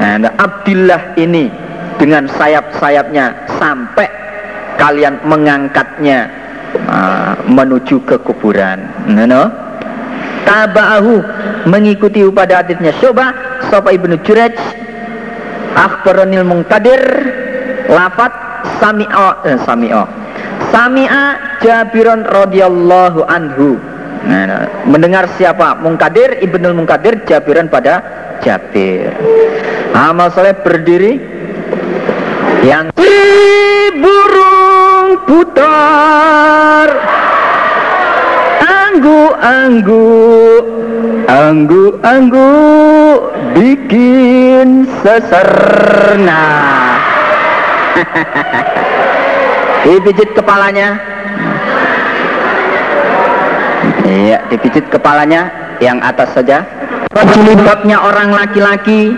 nah, Abdillah ini dengan sayap-sayapnya sampai kalian mengangkatnya uh, menuju ke kuburan no? taba'ahu mengikuti pada hadisnya Syobah Sofa ibnu Juraj akhbaranil mungkadir lafat sami'o eh, sami'o sami'a Jabiron radhiyallahu anhu. Nah, nah, mendengar siapa? Mungkadir ibnu mungkadir Jabiron pada Jabir. Amal soleh berdiri yang burung putar anggu anggu. Anggu anggu. Bikin seserna. [laughs] Dipijit kepalanya. Iya dipijit kepalanya. Yang atas saja. Penyebabnya orang laki-laki.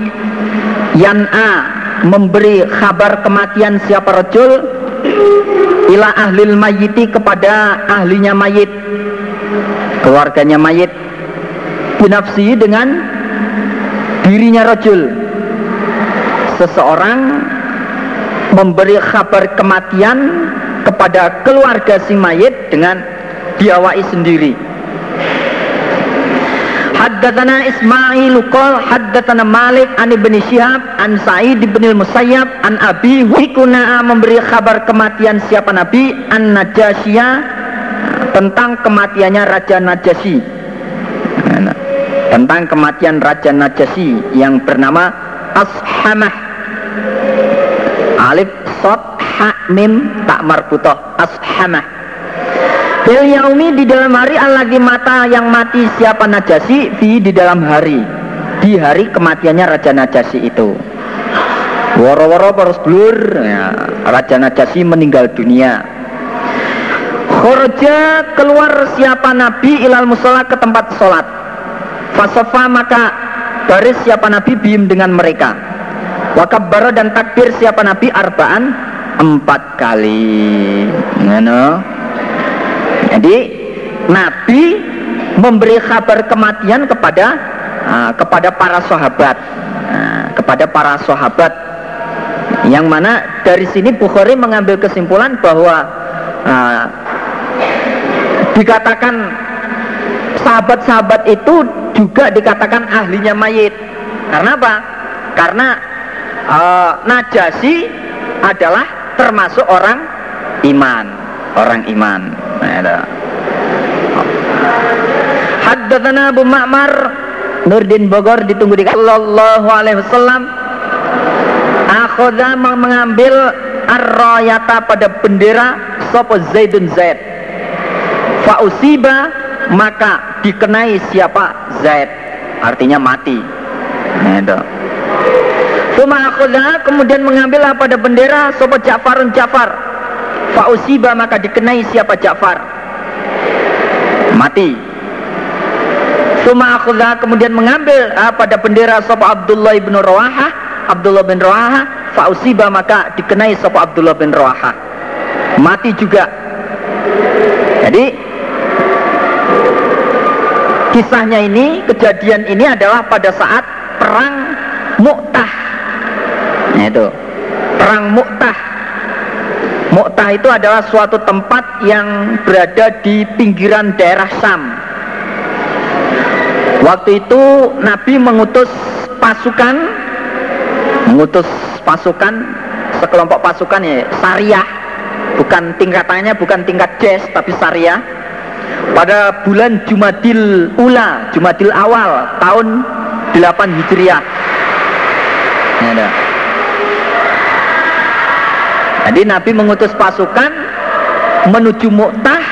Yang A memberi kabar kematian siapa rojul? Ila ahlil mayiti kepada ahlinya mayit keluarganya mayit. Binafsi dengan dirinya rojul seseorang memberi kabar kematian kepada keluarga si mayit dengan diawai sendiri. Haddatsana Ismail qol haddatsana Malik an Ibnu Syihab an Sa'id bin Musayyab an Abi Hikuna memberi kabar kematian siapa Nabi an Najasyiya tentang kematiannya Raja Najasyi tentang kematian Raja Najasyi yang bernama Ashamah. Alif Sot Ha Mim tak marbutoh Ashamah. Fil yaumi di dalam hari lagi mata yang mati siapa Najasi? Fi di dalam hari. Di hari kematiannya Raja Najasi itu. Woro-woro terus blur ya, Raja Najasi meninggal dunia Khorja keluar siapa Nabi ilal musola ke tempat sholat. Fasofa maka baris siapa Nabi bim dengan mereka. Wakabbaro dan takbir siapa Nabi arbaan empat kali. Ngono. Jadi Nabi memberi kabar kematian kepada uh, kepada para sahabat, uh, kepada para sahabat. Yang mana dari sini Bukhari mengambil kesimpulan bahwa uh, dikatakan sahabat-sahabat itu juga dikatakan ahlinya mayit. Karena apa? Karena uh, Najasi adalah termasuk orang iman, orang iman. Nah, Abu Ma'mar Nurdin Bogor ditunggu di Sallallahu alaihi wasallam Akhadha mengambil ar-rayata pada bendera sapa Zaidun Zaid. Fa usiba maka dikenai siapa Zaid artinya mati. Nah, Tuma akhudha kemudian mengambil pada bendera sobat Ja'farun Ja'far. Fausiba maka dikenai siapa Ja'far. Mati. Tuma akhudha kemudian mengambil pada bendera sobat Abdullah bin Rawaha. Abdullah bin Rawaha. Fausiba maka dikenai sobat Abdullah bin Rawaha. Mati juga. Jadi kisahnya ini, kejadian ini adalah pada saat perang Mu'tah Nah, itu perang Mu'tah. Mu'tah itu adalah suatu tempat yang berada di pinggiran daerah Sam. Waktu itu Nabi mengutus pasukan, mengutus pasukan sekelompok pasukan ya syariah, bukan tingkatannya bukan tingkat jazz tapi syariah. Pada bulan Jumadil Ula, Jumadil awal tahun 8 Hijriah. Ada. Jadi Nabi mengutus pasukan menuju Mu'tah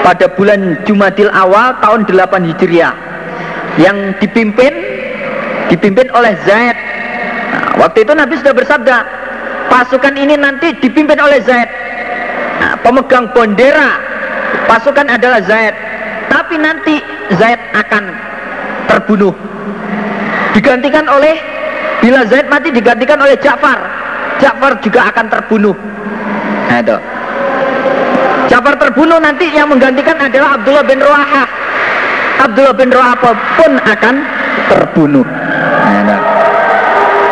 pada bulan Jumadil awal tahun 8 Hijriah yang dipimpin dipimpin oleh Zaid. Nah, waktu itu Nabi sudah bersabda, pasukan ini nanti dipimpin oleh Zaid. Nah, pemegang bendera pasukan adalah Zaid. Tapi nanti Zaid akan terbunuh. Digantikan oleh bila Zaid mati digantikan oleh Ja'far Ja'far juga akan terbunuh. Nah, itu. Ja'far terbunuh nanti yang menggantikan adalah Abdullah bin Rawaha. Abdullah bin Rawaha pun akan terbunuh. Nah.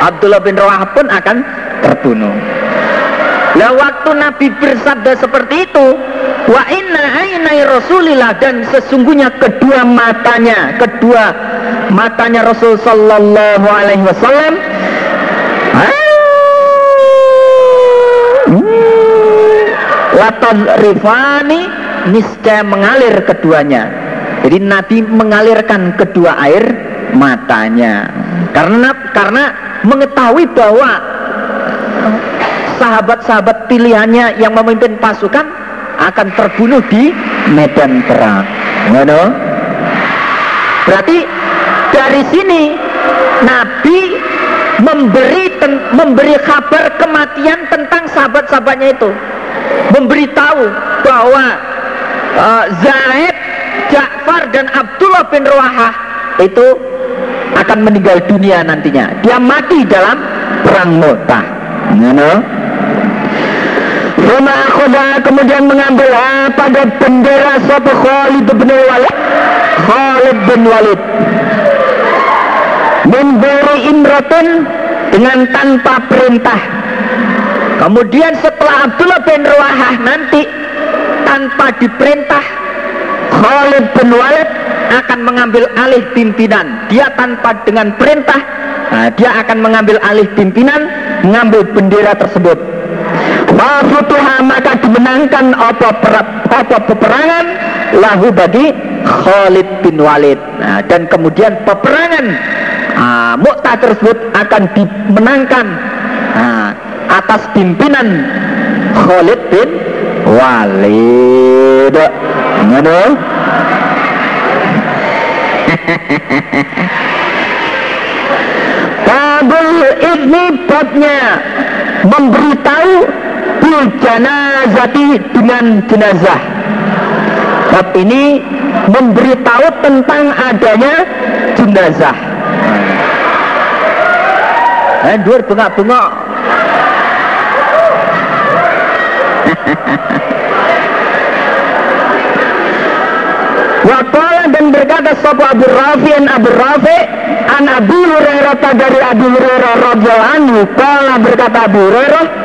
Abdullah bin Rawaha pun akan terbunuh. Nah waktu Nabi bersabda seperti itu, wa inna ainai Rasulillah dan sesungguhnya kedua matanya, kedua matanya Rasul sallallahu alaihi wasallam Laton rifani niscaya mengalir keduanya. Jadi Nabi mengalirkan kedua air matanya. Karena karena mengetahui bahwa sahabat-sahabat pilihannya yang memimpin pasukan akan terbunuh di medan perang. Ngono? Berarti dari sini Nabi memberi ten, memberi kabar kematian tentang sahabat-sahabatnya itu memberitahu bahwa uh, Zaid, Ja'far dan Abdullah bin Rawahah itu akan meninggal dunia nantinya. Dia mati dalam perang Mu'tah. You? Kemudian mengambil pada bendera satu Khalid bin Walid Khalid bin Walid memberi imratun dengan tanpa perintah Kemudian setelah Abdullah bin Ruahah nanti tanpa diperintah Khalid bin Walid akan mengambil alih pimpinan. Dia tanpa dengan perintah nah, dia akan mengambil alih pimpinan, mengambil bendera tersebut. Wafutuha maka dimenangkan apa, apa peperangan lahu bagi Khalid bin Walid. Nah, dan kemudian peperangan uh, Mu'tah tersebut akan dimenangkan. Nah, atas pimpinan Khalid bin Walid. Ngono. [laughs] Kabul ini babnya memberitahu bil janazati dengan jenazah. Bab ini memberitahu tentang adanya jenazah. Eh, dua bengak-bengak Wakala dan berkata Sopo Abu Rafi an Abu Rafi an Abu Hurairah dari Abu Hurairah radhiyallahu anhu kala berkata Abu Hurairah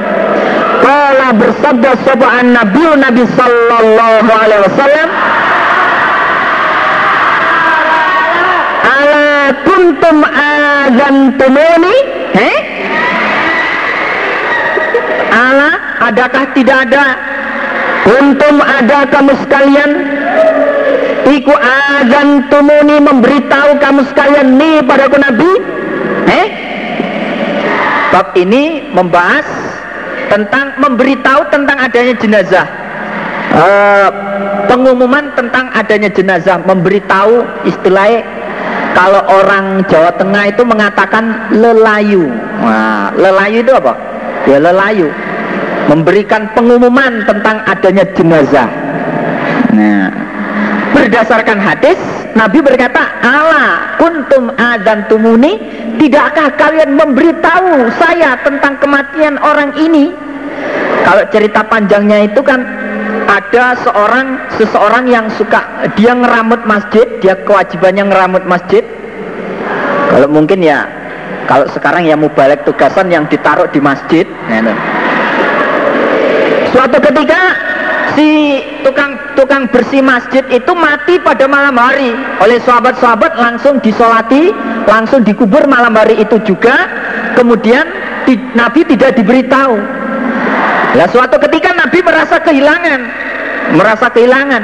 bersabda an Nabi Nabi sallallahu alaihi wasallam ala kuntum tumuni eh ala adakah tidak ada? Untung ada kamu sekalian? Iku azan tumuni memberitahu kamu sekalian nih padaku nabi? Eh bab ini membahas tentang memberitahu tentang adanya jenazah uh, pengumuman tentang adanya jenazah memberitahu istilahnya kalau orang Jawa Tengah itu mengatakan lelayu. Nah, lelayu itu apa? Ya lelayu. Memberikan pengumuman tentang adanya jenazah. Nah, berdasarkan hadis Nabi berkata, "Allah kuntum adan tumuni, tidakkah kalian memberitahu saya tentang kematian orang ini?" Kalau cerita panjangnya itu kan ada seorang seseorang yang suka dia ngeramut masjid, dia kewajibannya ngeramut masjid. Kalau mungkin ya kalau sekarang ya balik tugasan yang ditaruh di masjid. Nah, Suatu ketika si tukang tukang bersih masjid itu mati pada malam hari. Oleh sahabat-sahabat langsung disolati langsung dikubur malam hari itu juga. Kemudian di, Nabi tidak diberitahu. Lah suatu ketika Nabi merasa kehilangan merasa kehilangan.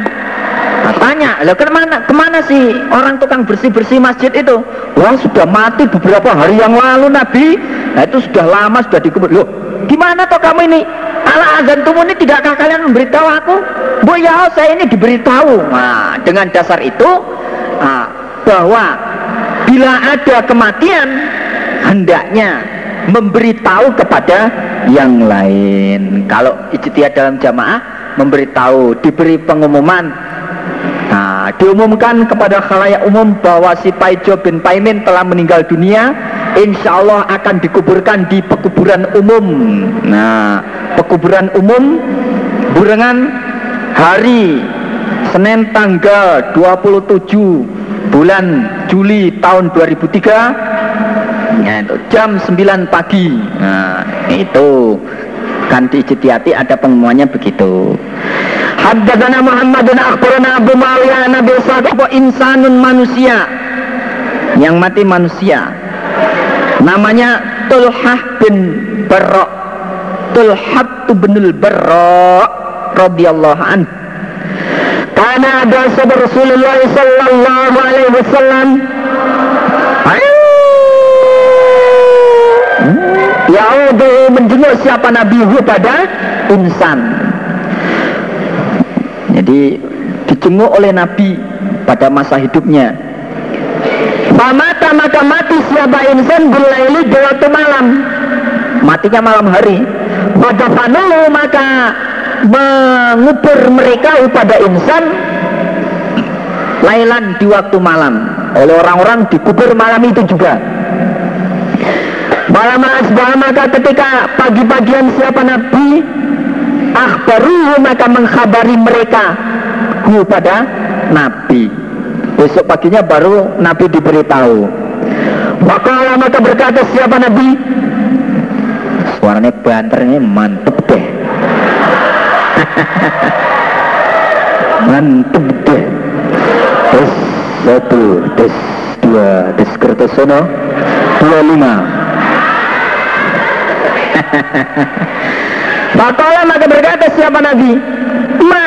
Nah, tanya lah ke mana ke mana sih orang tukang bersih bersih masjid itu? Wah sudah mati beberapa hari yang lalu Nabi. Nah itu sudah lama sudah dikubur. Loh gimana toh kamu ini? Ala azan ini tidakkah kalian memberitahu aku? Bu ya saya ini diberitahu. Nah, dengan dasar itu nah, bahwa bila ada kematian hendaknya memberitahu kepada yang lain. Kalau ijtihad dalam jamaah memberitahu diberi pengumuman Nah, diumumkan kepada khalayak umum bahwa si Paijo bin Paimin telah meninggal dunia insya Allah akan dikuburkan di pekuburan umum. Nah pekuburan umum burengan hari Senin tanggal 27 bulan Juli tahun 2003 ya, jam 9 pagi. Nah itu kan di ada pengumumannya begitu. Muhammad bin akhbarana Abu Muawiyah Nabi Sa'ad insanun manusia? Yang mati manusia. Namanya Tulhah bin Barra. Tulhah bin Barra radhiyallahu an karena ada sahabat Rasulullah sallallahu alaihi wasallam Yaudu menjenguk siapa Nabi pada insan jadi dijenguk oleh Nabi pada masa hidupnya. Famata maka mati siapa insan berlaili waktu malam. Matinya malam hari. Pada panu maka mengubur mereka pada insan lailan di waktu malam oleh orang-orang dikubur malam itu juga. Maka ketika pagi-pagian siapa Nabi akhbaruhu maka mengkhabari mereka hu pada Nabi. Besok paginya baru Nabi diberitahu. Maka maka berkata siapa Nabi? Suaranya banternya mantep deh. [laughs] Mantep deh. Tes satu tes dua tes kertosono dua lima [laughs] Maka maka berkata siapa Nabi? Ma,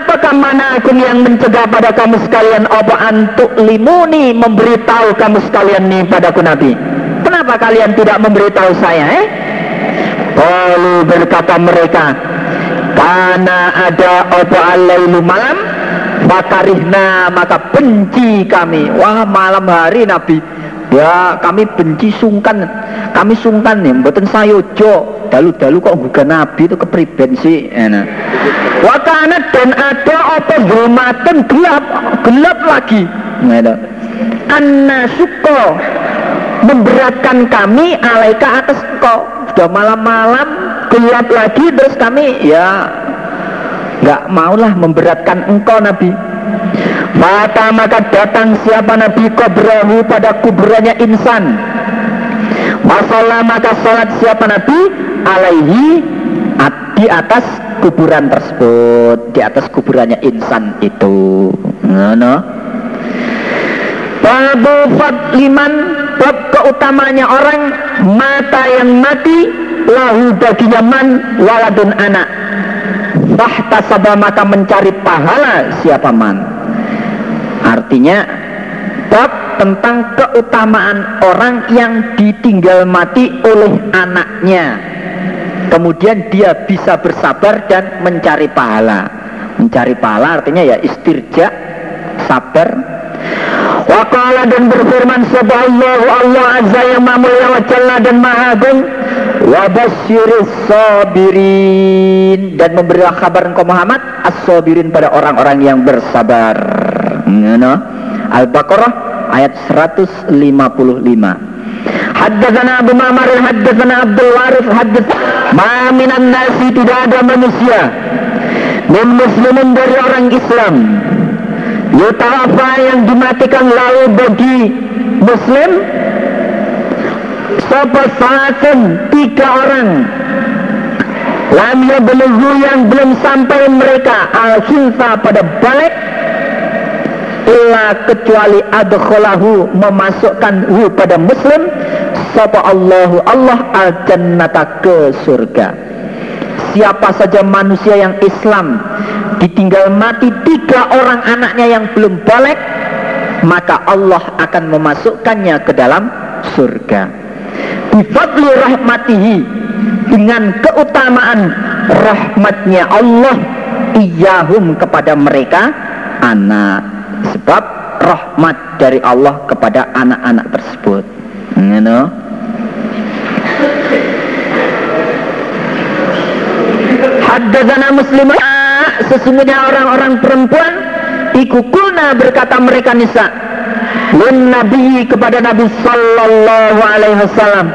apakah mana aku yang mencegah pada kamu sekalian? Apa antuk limuni memberitahu kamu sekalian nih padaku Nabi? Kenapa kalian tidak memberitahu saya eh? Lalu berkata mereka Karena ada apa alailu malam? Makarihna maka benci kami. Wah malam hari Nabi Ya kami benci sungkan. Kami sungkan nih Mboten sayojo Dalu-dalu kok bukan Nabi itu kepriben sih. Wakana dan ada apa zulmatan gelap Gelap lagi. Enak Anna suko Memberatkan kami alaika atas kau Sudah malam-malam Gelap lagi terus kami Ya nggak maulah memberatkan engkau Nabi maka maka datang siapa Nabi Kobrahu pada kuburannya insan. Masalah maka sholat siapa Nabi? Alaihi di atas kuburan tersebut Di atas kuburannya insan itu. No, Babu fadliman Bab keutamanya orang Mata yang mati Lahu baginya man Waladun anak. Fahtasabah maka mencari pahala Siapa man Artinya bab tentang keutamaan orang yang ditinggal mati oleh anaknya. Kemudian dia bisa bersabar dan mencari pahala. Mencari pahala artinya ya istirja, sabar Waqala dan berfirman Allah Azza yang Maha wa Jalla dan Maha Agung wa basyiris sabirin dan memberilah kabar engkau Muhammad as-sabirin pada orang-orang yang bersabar. Ngono. Al-Baqarah ayat 155. Haddatsana Abu Ma'mar haddatsana Abdul Warith haddatsana ma minan nasi tidak ada manusia. Min muslimin dari orang Islam. Yutawafa yang dimatikan lalu bagi Muslim. Sopo salatin tiga orang. Lamnya belum yang belum sampai mereka. Al pada balik Illa kecuali adkholahu memasukkan hu pada muslim Sapa Allahu Allah al-jannata ke surga. Siapa saja manusia yang Islam ditinggal mati tiga orang anaknya yang belum balik maka Allah akan memasukkannya ke dalam surga. Bifadli rahmatihi dengan keutamaan rahmatnya Allah iyahum kepada mereka anak sebab rahmat dari Allah kepada anak-anak tersebut. You know? Haddazana muslimah sesungguhnya orang-orang perempuan ikukulna berkata mereka nisa lin nabi kepada nabi sallallahu alaihi wasallam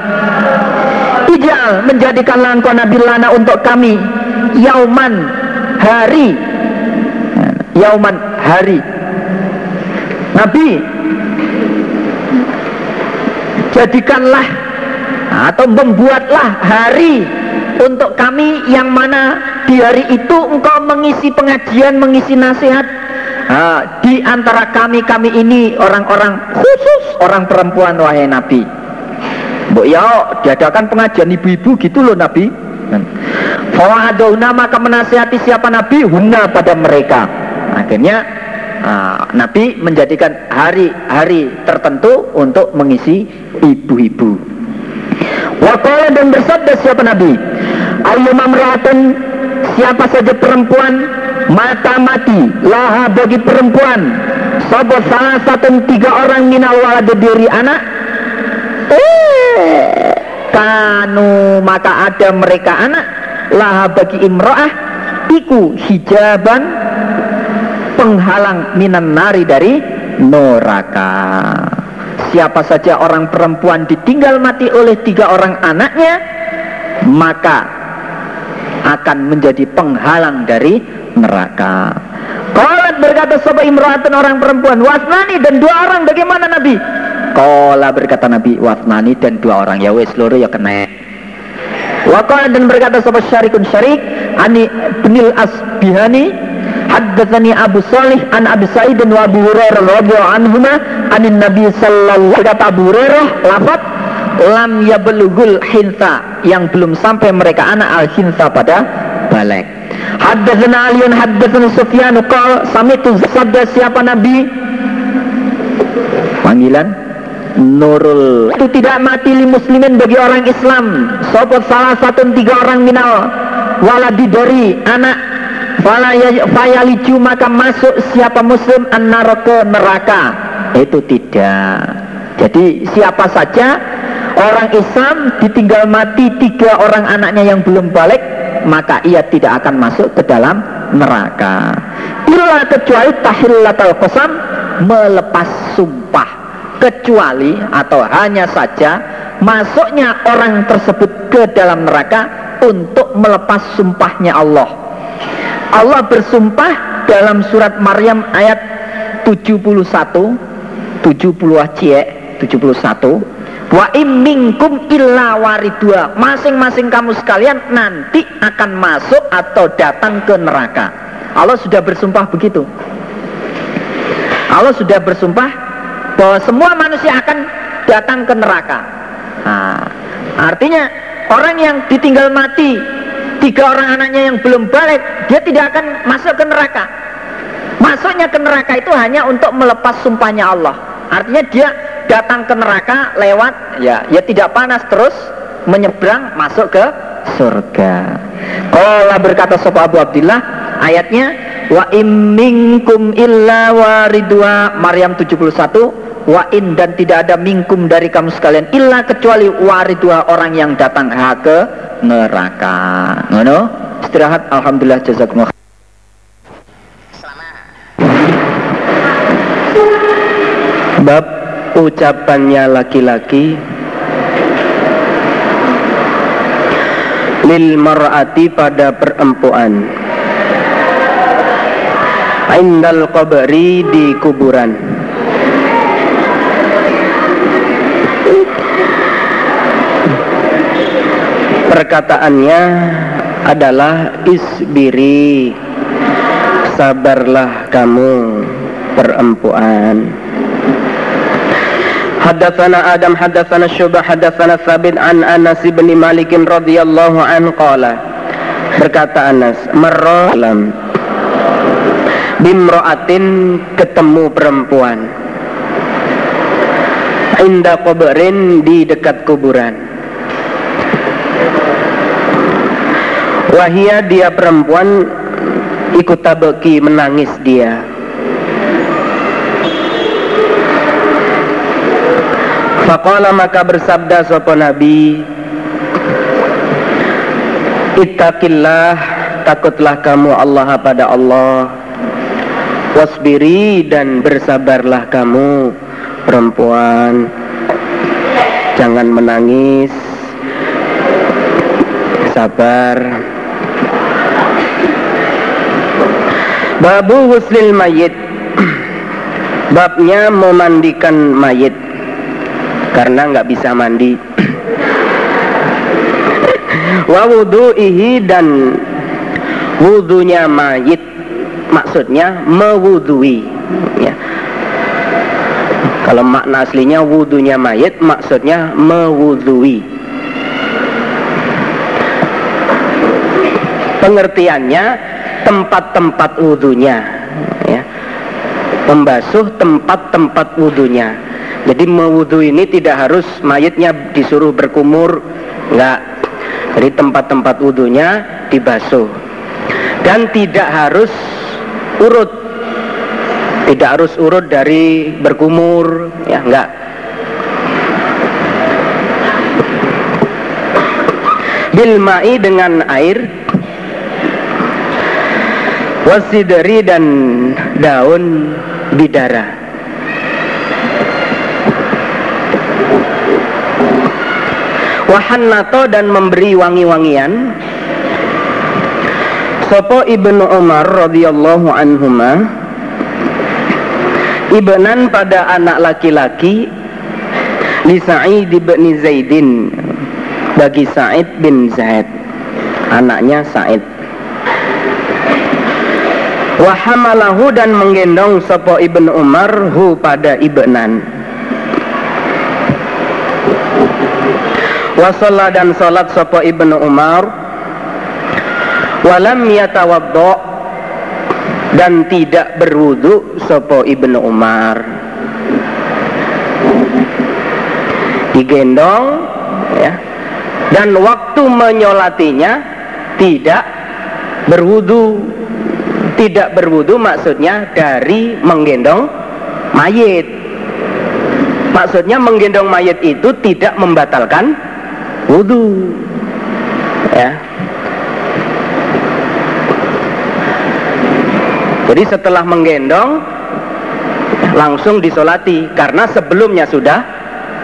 ijal menjadikanlah engkau nabi lana untuk kami yauman hari. Yauman hari nabi jadikanlah atau membuatlah hari untuk kami yang mana di hari itu engkau mengisi pengajian, mengisi nasihat nah, di antara kami kami ini orang-orang khusus orang perempuan wahai Nabi. Bu ya diadakan pengajian ibu-ibu gitu loh Nabi. Fawaduna maka menasihati siapa Nabi huna pada mereka. Akhirnya Nabi menjadikan hari-hari tertentu untuk mengisi ibu-ibu. Wakala dan bersabda siapa Nabi? Ayyuma meraten siapa saja perempuan mata mati laha bagi perempuan sobo salah satu tiga orang minal walad diri anak eh, kanu maka ada mereka anak laha bagi imro'ah iku hijaban penghalang minan nari dari neraka siapa saja orang perempuan ditinggal mati oleh tiga orang anaknya maka akan menjadi penghalang dari neraka. Kolat berkata sebuah imro'atun orang perempuan wasnani dan dua orang bagaimana Nabi? Kola berkata Nabi wasnani dan dua orang ya wes seluruh ya kena. Wakala dan berkata sebuah syarikun syarik ani benil asbihani haddatsani Abu Salih an Abi Sa'id dan Abu Hurairah radhiyallahu anhuma anin Nabi sallallahu wasallam Abu Hurairah lafaz lam yablugul hinsa yang belum sampai mereka anak al hinsa pada balik. haddatsana aliun haddatsana sufyan qal samitu sabda siapa nabi panggilan? Nurul. Itu tidak mati li muslimin bagi orang Islam. Sopot salah satu tiga orang minal waladi dari anak fayaliju maka masuk siapa muslim an neraka. Itu tidak. Jadi siapa saja orang Islam ditinggal mati tiga orang anaknya yang belum balik maka ia tidak akan masuk ke dalam neraka. Illa kecuali tahillatul qasam melepas sumpah. Kecuali atau hanya saja masuknya orang tersebut ke dalam neraka untuk melepas sumpahnya Allah Allah bersumpah dalam surat Maryam ayat 71 70 cie 71 Wa imminkum illa waridua. Masing-masing kamu sekalian nanti akan masuk atau datang ke neraka. Allah sudah bersumpah begitu. Allah sudah bersumpah bahwa semua manusia akan datang ke neraka. Nah, artinya orang yang ditinggal mati tiga orang anaknya yang belum balik dia tidak akan masuk ke neraka. Masuknya ke neraka itu hanya untuk melepas sumpahnya Allah. Artinya dia datang ke neraka lewat ya ya tidak panas terus menyeberang masuk ke surga. Kalau berkata Sopo Abu Abdillah ayatnya wa im minkum illa waridwa. Maryam 71 wa in dan tidak ada minkum dari kamu sekalian illa kecuali waridwa orang yang datang ke neraka. Ngono? Istirahat. Alhamdulillah jazakumullah. Bab ucapannya laki-laki. Lil mar'ati pada perempuan indal qabri di kuburan. Perkataannya adalah isbiri sabarlah kamu perempuan. Hadatsana Adam hadatsana Syubah hadatsana Sabit an Anas bin Malik radhiyallahu an qala. Berkata Anas marra bimroatin ketemu perempuan. Inda kubrin di dekat kuburan. Wahia dia perempuan ikut tabeki menangis dia. Faqala maka bersabda sopo Nabi Ittaqillah takutlah kamu Allah pada Allah Wasbiri dan bersabarlah kamu perempuan. Jangan menangis. Sabar. Babu huslil mayit. [clears throat] Babnya memandikan mayit. Karena nggak bisa mandi. [clears throat] Wa wudu'ihi dan wudunya mayit maksudnya mewudui ya. kalau makna aslinya wudunya mayit maksudnya mewudui pengertiannya tempat-tempat wudunya ya. membasuh tempat-tempat wudunya jadi mewudu ini tidak harus mayatnya disuruh berkumur, enggak. Jadi tempat-tempat wudhunya dibasuh. Dan tidak harus urut. Tidak harus urut dari berkumur, ya enggak. Bilma'i dengan air wasidri dan daun bidara wahannato dan memberi wangi-wangian Sopo ibnu Umar radhiyallahu anhuma ibnan pada anak laki-laki li Sa'id bin Zaidin bagi Sa'id bin Zaid anaknya Sa'id. Wahamalahu dan menggendong sopo ibnu Umar hu pada ibnan. Wasolla dan salat sapa Ibnu Umar walam yatawaddo dan tidak berwudu sapa Ibnu Umar. Digendong ya dan waktu menyolatinya tidak berwudu. Tidak berwudu maksudnya dari menggendong mayit. Maksudnya menggendong mayit itu tidak membatalkan wudhu ya jadi setelah menggendong langsung disolati. Karena sebelumnya sudah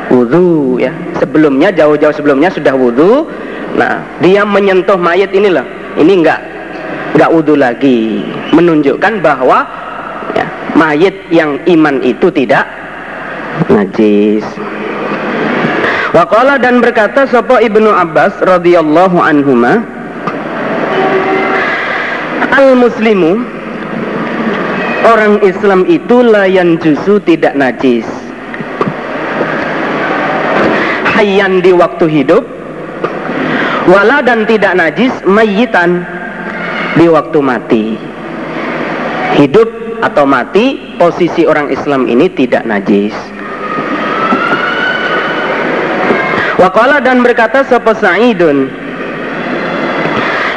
wudhu ya. Sebelumnya jauh-jauh sebelumnya sudah wudhu nah dia menyentuh mayat ini loh. Ini enggak enggak wudhu lagi. Menunjukkan bahwa ya, mayat yang iman itu tidak najis. Waqala dan berkata sapa Ibnu Abbas radhiyallahu anhuma Al muslimu orang Islam itu layan jusu tidak najis. Hayyan di waktu hidup wala dan tidak najis mayitan di waktu mati. Hidup atau mati posisi orang Islam ini tidak najis. Waqala dan berkata sapa Sa'idun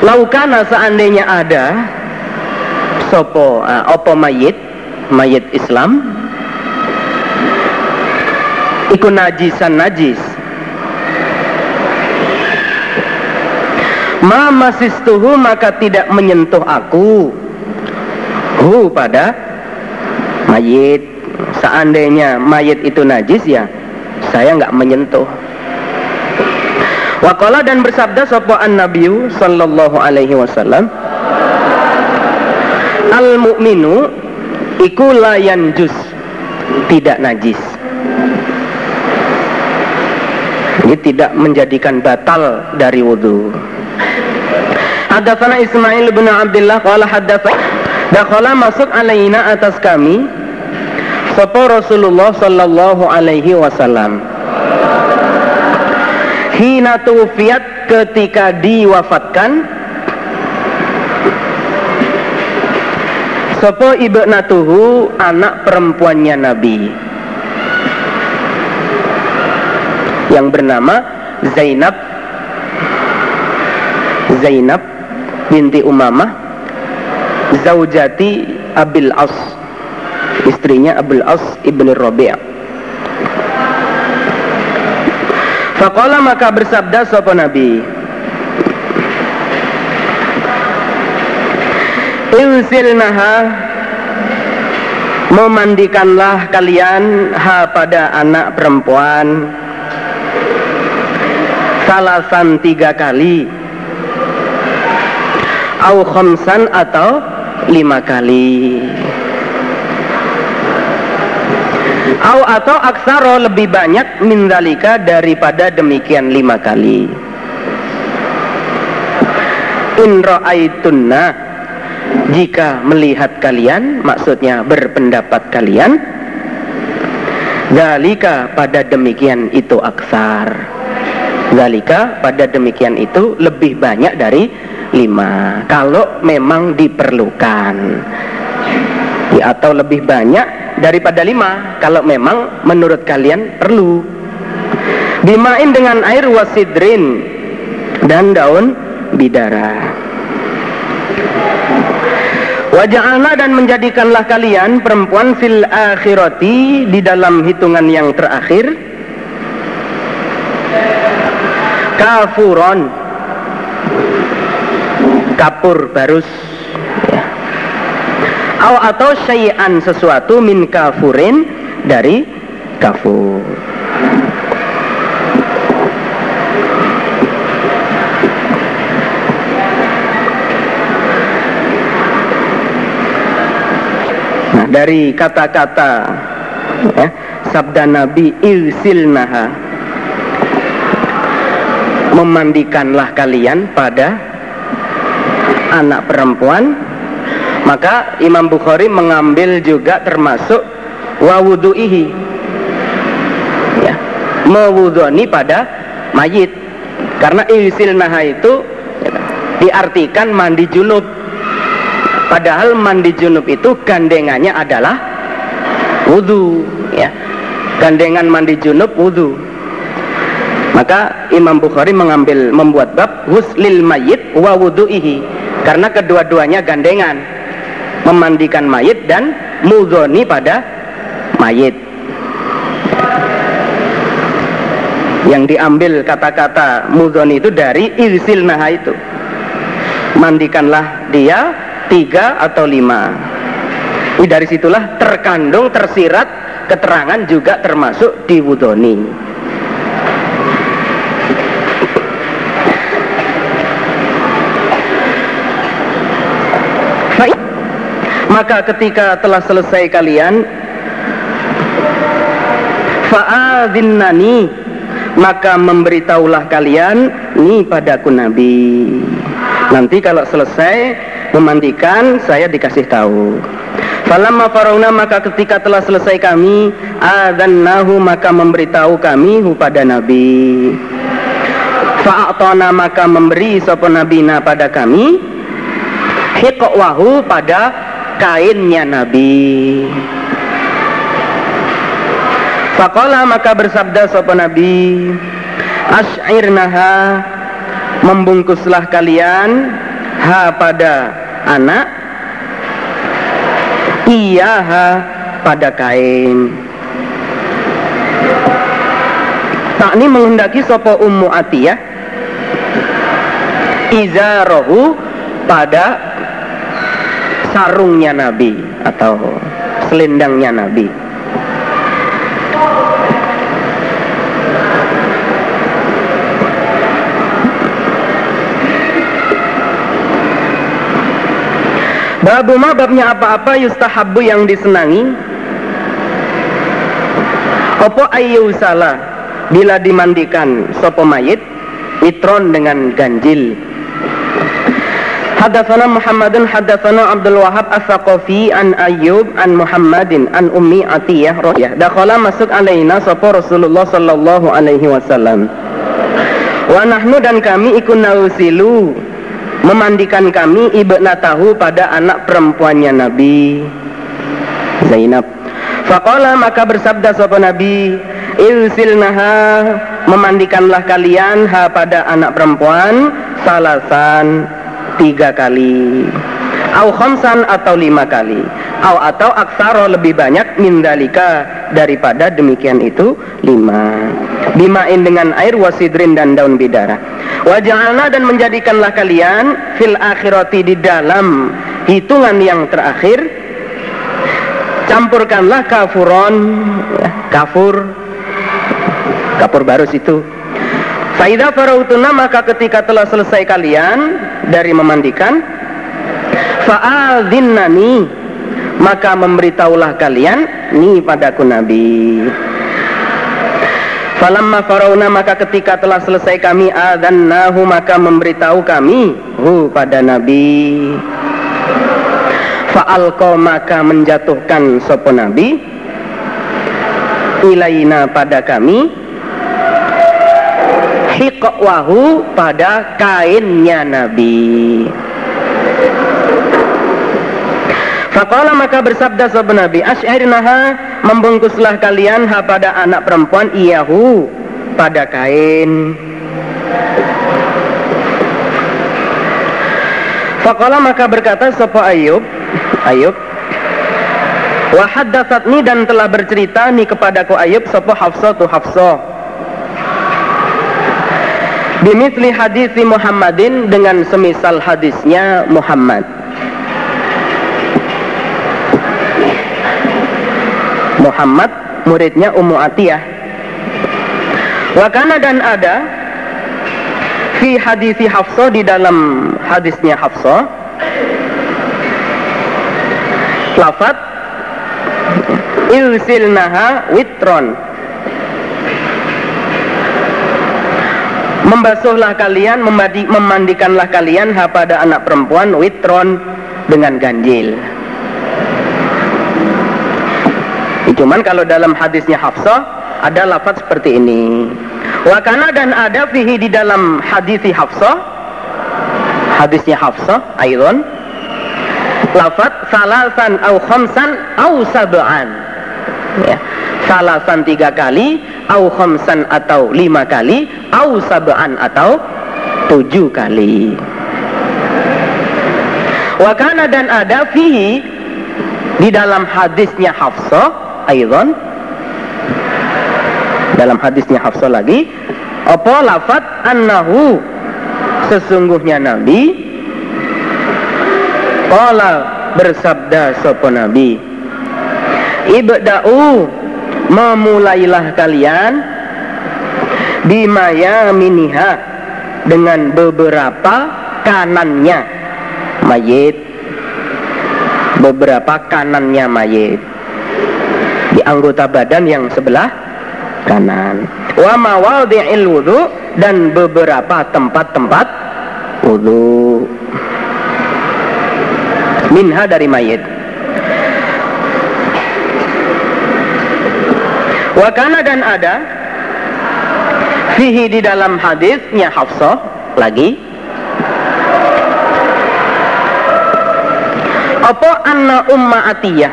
Laukana seandainya ada sopo uh, opo mayit? Mayit Islam? Iku najisan najis. Ma masistuhu maka tidak menyentuh aku. Hu pada mayit. Seandainya mayit itu najis ya saya nggak menyentuh. Wakola dan bersabda sopoan Nabi Sallallahu Alaihi Wasallam Al mukminu iku layan jus tidak najis. Jadi tidak menjadikan batal dari wudhu Hadatsana Ismail bin Abdullah qala hadatsana dakhala masuk alaina atas kami sapa Rasulullah sallallahu alaihi wasallam. Hina tufiat ketika diwafatkan Sopo ibnatuhu anak perempuannya Nabi. Yang bernama Zainab. Zainab binti Umamah. Zaujati Abil As. Istrinya Abil As ibni Rabi' Fakola maka bersabda sopo Nabi Insilnaha Memandikanlah kalian ha pada anak perempuan. Salasan tiga kali. Au khamsan atau lima kali. Au atau aksaro lebih banyak mindalika daripada demikian lima kali. In ra'aitunna jika melihat kalian maksudnya berpendapat kalian Zalika pada demikian itu aksar. Zalika pada demikian itu lebih banyak dari lima. Kalau memang diperlukan Atau lebih banyak daripada lima. Kalau memang menurut kalian perlu. Dimain dengan air wasidrin Dan daun bidara Waja'alna dan menjadikanlah kalian perempuan fil akhirati di dalam hitungan yang terakhir. Kafuron. Kapur barus. Ya. atau syai'an sesuatu min kafurin dari kafur dari kata-kata ya, sabda Nabi ilsilnaha memandikanlah kalian pada anak perempuan. Maka Imam Bukhari mengambil juga termasuk wawudu'ihi. Ya, mewudoni pada mayit. Karena ilsilnaha itu diartikan mandi junub Padahal mandi junub itu gandengannya adalah wudhu ya. Gandengan mandi junub wudhu Maka Imam Bukhari mengambil membuat bab huslil mayit wa wudhu'ihi Karena kedua-duanya gandengan. Memandikan mayit dan mudhoni pada mayit. Yang diambil kata-kata mudhoni itu dari naha itu. Mandikanlah dia tiga atau lima. Ini dari situlah terkandung tersirat keterangan juga termasuk diwudoni. Maka ketika telah selesai kalian fa'adhinnani maka memberitahulah kalian ni padaku nabi. Nanti kalau selesai memandikan saya dikasih tahu. Falamma farauna maka ketika telah selesai kami adzannahu maka memberitahu kami pada Nabi. Fa'atona maka memberi sapa nabina pada kami. Hiqwahu pada kainnya Nabi. Fakola maka bersabda sapa Nabi Ash'irnaha membungkuslah kalian ha pada anak iyaha pada kain. Tak ini menghendaki sopo ummu atiyah. Izarahu pada sarungnya Nabi atau selendangnya Nabi Babu ma babnya apa-apa yustahabu yang disenangi? Opo ayu salah Bila dimandikan sopo mayit? Witron dengan ganjil. Hadatsana Muhammadun hadatsana Abdul Wahab As-Saqafi an Ayyub an Muhammadin an Ummi Atiyah radhiyallahu Dakhala masuk alaina sapa Rasulullah sallallahu alaihi wasallam. Wa nahnu dan kami ikun nausilu memandikan kami tahu pada anak perempuannya Nabi Zainab. Fakola maka bersabda sapa Nabi Ilsilnaha memandikanlah kalian ha pada anak perempuan salasan tiga kali. Au khamsan atau lima kali. Au atau aksaro lebih banyak mindalika daripada demikian itu lima. Bimain dengan air wasidrin dan daun bidara. Waja'alna dan menjadikanlah kalian fil akhirati di dalam hitungan yang terakhir. Campurkanlah kafuron ya, kafur. Kafur barus itu Faidah farautuna maka ketika telah selesai kalian dari memandikan Fa'adhinnani maka memberitahulah kalian ni padaku Nabi. Falamma farauna maka ketika telah selesai kami adzannahu maka memberitahu kami hu pada Nabi. Fa'alqa maka menjatuhkan sopo Nabi. Ilaina pada kami. Hiqwahu pada kainnya Nabi Fakola maka bersabda sahabat Nabi Ash'irnaha membungkuslah kalian ha pada anak perempuan iyahu pada kain. Fakola maka berkata Sopo Ayub Ayub Wahaddatsatni dan telah bercerita nih kepadaku Ayub Sopo Hafsah tu Hafsah. Bimisli hadisi Muhammadin dengan semisal hadisnya Muhammad Muhammad muridnya Ummu Atiyah. Wakana dan ada fi hadisi Hafsah di dalam hadisnya Hafsah lafat ilsilnaha witron. Membasuhlah kalian memandi, memandikanlah kalian pada anak perempuan witron dengan ganjil Cuman kalau dalam hadisnya Hafsah ada lafaz seperti ini. Wakana dan ada fihi di dalam hadisi Hafsah hadisnya Hafsah ayron lafaz salasan au khamsan au sab'an ya salasan tiga kali au khamsan atau lima kali au sab'an atau tujuh kali Wakana dan ada fihi di dalam hadisnya Hafsah Aidon dalam hadisnya Hafsah lagi apa lafat annahu? Sesungguhnya Nabi. Qala bersabda sopo Nabi? Ibda'u memulailah kalian bimaya miniha dengan beberapa kanannya. Mayit. Beberapa kanannya mayit di anggota badan yang sebelah kanan. Wa mawadhi'il wudu dan beberapa tempat-tempat wudu. Minha dari mayit. Wa kana dan ada fihi di dalam hadisnya Hafsah lagi apa anna umma atiyah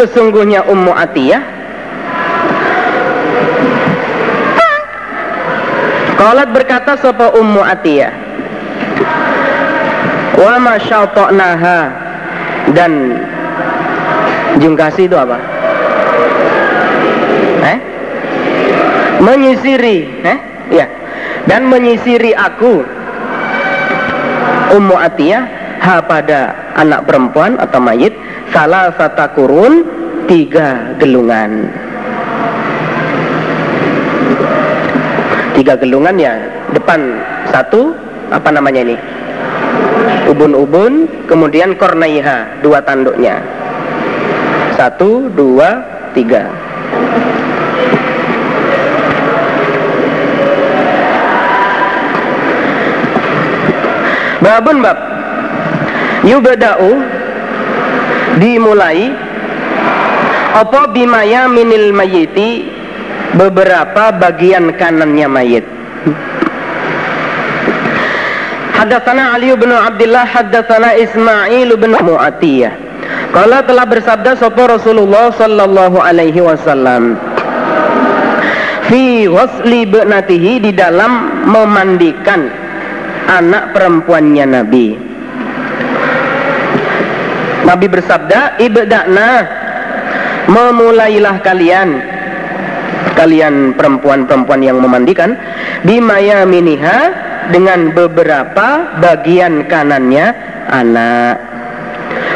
sesungguhnya Ummu Atiyah Qalat berkata sapa Ummu Atiyah Wa ma dan Jungkasi itu apa? Eh? Menyisiri, eh? Ya. Dan menyisiri aku Ummu Atiyah ha pada anak perempuan atau mayit salah satu kurun tiga gelungan. Tiga gelungan ya depan satu apa namanya ini? Ubun-ubun kemudian kornaiha dua tanduknya. Satu dua tiga. Babun bab. Yubada'u dimulai apa bimaya minil mayiti beberapa bagian kanannya mayit Haddatsana Ali bin Abdullah haddatsana Ismail bin Mu'atiyah. Kala telah bersabda sapa Rasulullah sallallahu alaihi wasallam fi wasli ibnatihi di dalam memandikan anak perempuannya Nabi. Nabi bersabda, "Ibda'na. Memulailah kalian kalian perempuan-perempuan yang memandikan bimaya miniha dengan beberapa bagian kanannya anak.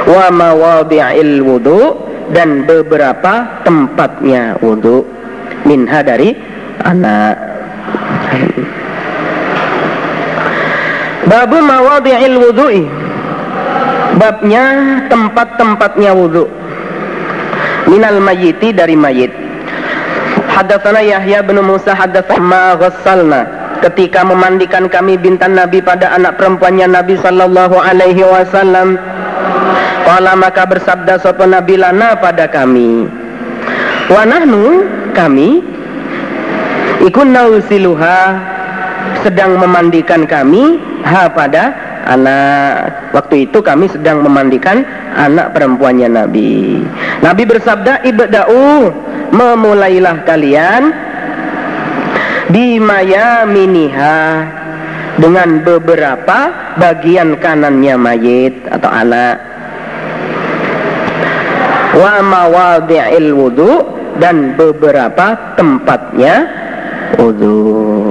Wa mawadhi'il wudu dan beberapa tempatnya wudu. Minha dari anak. Babu mawadhi'il wudu'i babnya tempat-tempatnya wudu minal mayiti dari mayit Hadatsana Yahya bin Musa ghassalna ketika memandikan kami bintan Nabi pada anak perempuannya Nabi Sallallahu Alaihi Wasallam. Kala maka bersabda sopo Nabi lana pada kami. Wanahnu kami ikun nausiluha sedang memandikan kami ha pada anak waktu itu kami sedang memandikan anak perempuannya Nabi. Nabi bersabda ibda'u memulailah kalian bimayaminiha dengan beberapa bagian kanannya mayit atau anak. Wa mawadhi'il wudu dan beberapa tempatnya wudu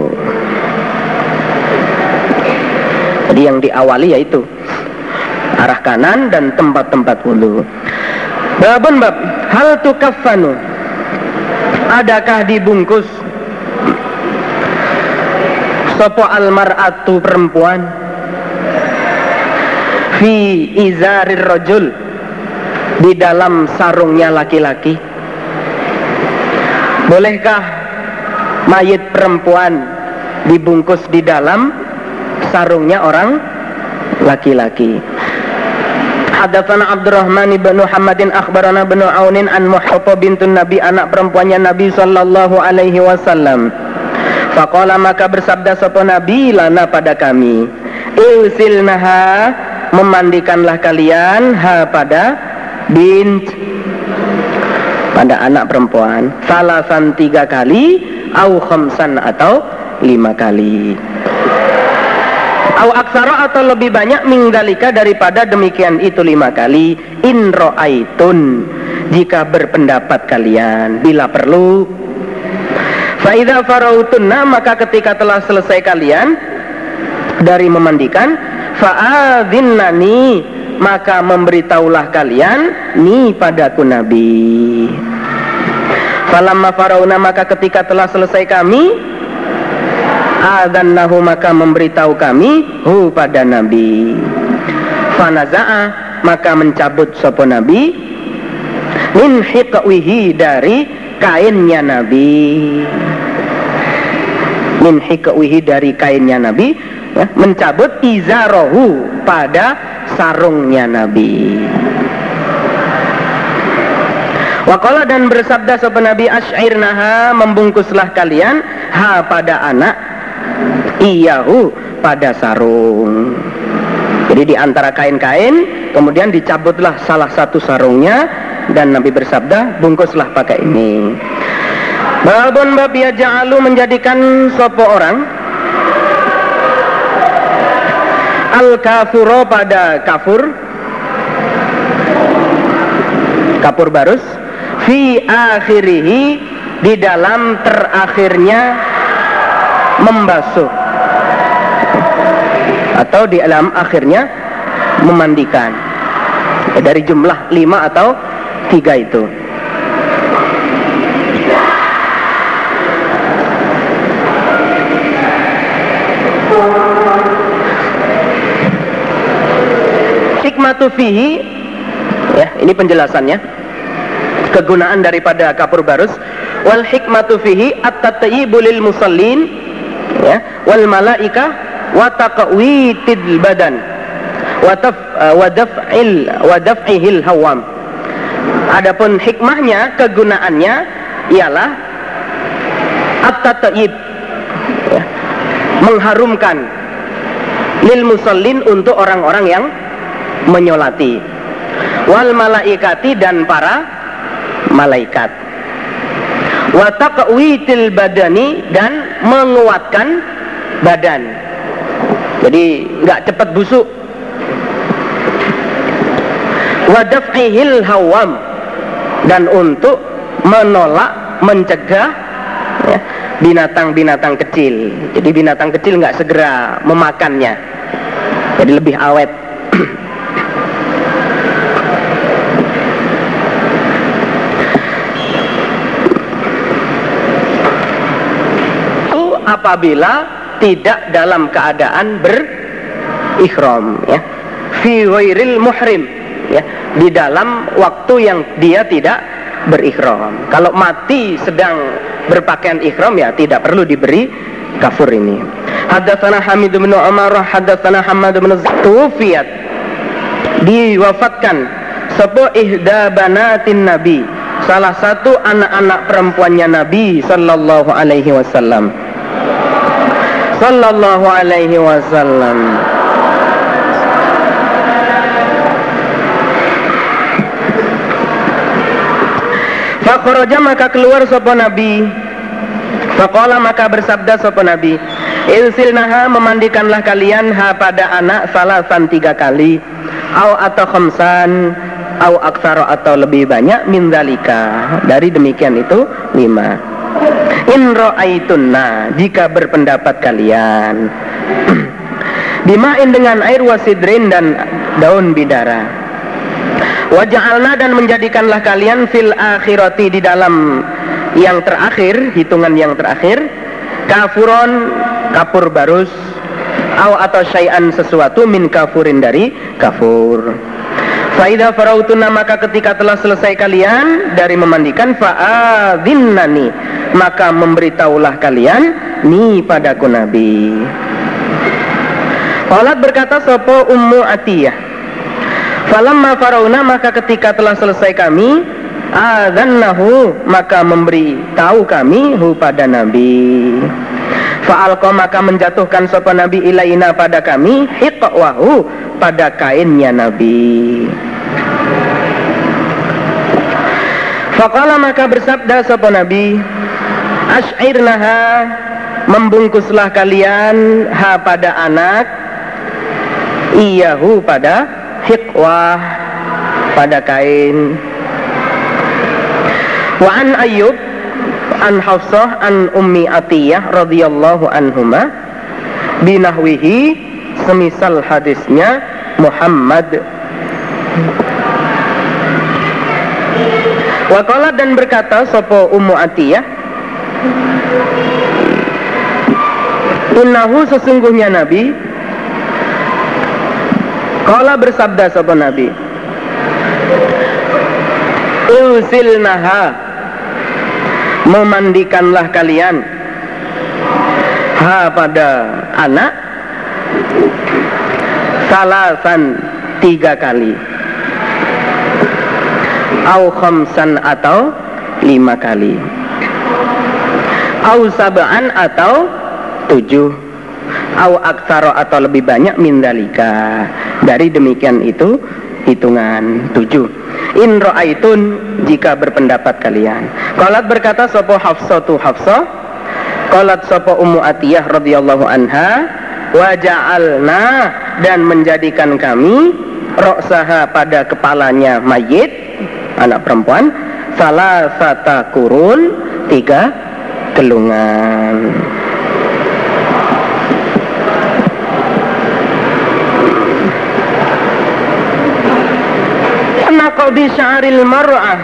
jadi yang diawali yaitu arah kanan dan tempat-tempat wudu babun bab hal tukaffanu adakah dibungkus? Sopo almar'atu perempuan? Fi izarir rojul di dalam sarungnya laki-laki. Bolehkah mayit perempuan dibungkus di dalam sarungnya orang laki-laki. Hadatsana Abdurrahman bin Muhammadin akhbarana bin Aunin an Muhatta bintun Nabi anak perempuannya Nabi sallallahu alaihi wasallam. Fakola maka bersabda sopo Nabi lana pada kami. Ilsilnaha memandikanlah kalian ha pada bint pada anak perempuan. Salasan tiga kali au khamsan atau lima kali au aksara atau lebih banyak minggalika daripada demikian itu lima kali. Inro aitun jika berpendapat kalian bila perlu. Faidah farautunna maka ketika telah selesai kalian dari memandikan fa'adhinnani maka memberitahulah kalian ni padaku Nabi. Falamma farauna maka ketika telah selesai kami adzannahu maka memberitahu kami hu pada Nabi. Fanaza'a maka mencabut sopo Nabi. Min hiqwihi dari kainnya Nabi. Min hikawihi dari kainnya Nabi ya, mencabut izarohu pada sarungnya Nabi. Wakola dan bersabda sopan Nabi Ash'irnaha membungkuslah kalian ha pada anak iyahu pada sarung. Jadi di antara kain-kain kemudian dicabutlah salah satu sarungnya dan Nabi bersabda bungkuslah pakai ini. Babun bab ja'alu menjadikan sopo orang. Al kafuro pada kafur. Kapur barus. Fi akhirihi di dalam terakhirnya membasuh. Atau di dalam akhirnya memandikan. Dari jumlah lima atau tiga itu. Hikmatu fihi. Ya ini penjelasannya. Kegunaan daripada kapur barus. Wal hikmatu fihi at-tatyibu lil musallin ya. Wal malaika wa taqwitid badan. Wa taf wa daf'il wa daf'ihil hawam. Adapun hikmahnya kegunaannya ialah at-tatyib. Ya, mengharumkan lil musallin untuk orang-orang yang menyolati. Wal malaikati dan para malaikat wa taqwitil badani dan menguatkan badan. Jadi nggak cepat busuk. Wa daf'ihil hawam. Dan untuk menolak mencegah ya, binatang-binatang kecil. Jadi binatang kecil nggak segera memakannya. Jadi lebih awet apabila tidak dalam keadaan berikhram ya. Fi ghairil muhrim ya. Di dalam waktu yang dia tidak berikhram kalau mati sedang berpakaian ikhram ya tidak perlu diberi kafur ini. Hadatsana Hamid bin Umar hadatsana Hamad bin Tufiyat diwafatkan sebuah ihda banatin nabi salah satu anak-anak perempuannya Nabi sallallahu alaihi wasallam sallallahu alaihi wasallam. Fakharaja maka keluar sapa Nabi. Faqala maka bersabda sapa Nabi Ilsilnaha memandikanlah kalian ha pada anak salasan tiga kali. Au atau khamsan Au aksaro atau lebih banyak min dalika Dari demikian itu lima In ro'aitunna jika berpendapat kalian. [clears throat] Dimain dengan air wasidrin dan daun bidara. Waja'alna dan menjadikanlah kalian fil akhirati di dalam yang terakhir, hitungan yang terakhir, kafuron, kapur barus, aw atau syai'an sesuatu min kafurin dari kafur. Faidah farautuna maka ketika telah selesai kalian dari memandikan fa'adhinnani maka memberitahulah kalian ni padaku Nabi. Qalat berkata sopo Ummu Atiyah Falamma farauna maka ketika telah selesai kami adzannahu maka memberi tahu kami hu pada Nabi. Fa'alqa maka menjatuhkan sapa Nabi ilaina pada kami hiqwahu pada kainnya Nabi. Faqala maka bersabda sapa Nabi Ash'irnaha membungkuslah kalian ha pada anak iyahu pada hiqwah pada kain wa an Ayyub an Hafsah an Ummi Atiyah radhiyallahu anhuma binahwihi semisal hadisnya Muhammad. Wakala dan berkata sopo Ummu Atiyah? Innahu sesungguhnya Nabi. Kala bersabda sapa Nabi Usilnaha Memandikanlah kalian. Ha pada anak. Salasan tiga kali. Au khamsan atau lima kali. Au sab'an atau tujuh. Au aksaro atau lebih banyak mindalika dari demikian itu hitungan tujuh. In ro'aitun jika berpendapat kalian. Qalat berkata sopo tu Hafsah. Qalat sopo Ummu Atiyah radhiyallahu anha wa ja'alna dan menjadikan kami roksaha pada kepalanya mayit anak perempuan salah satu kurun tiga gelungan Naqdi sya'ril mar'ah.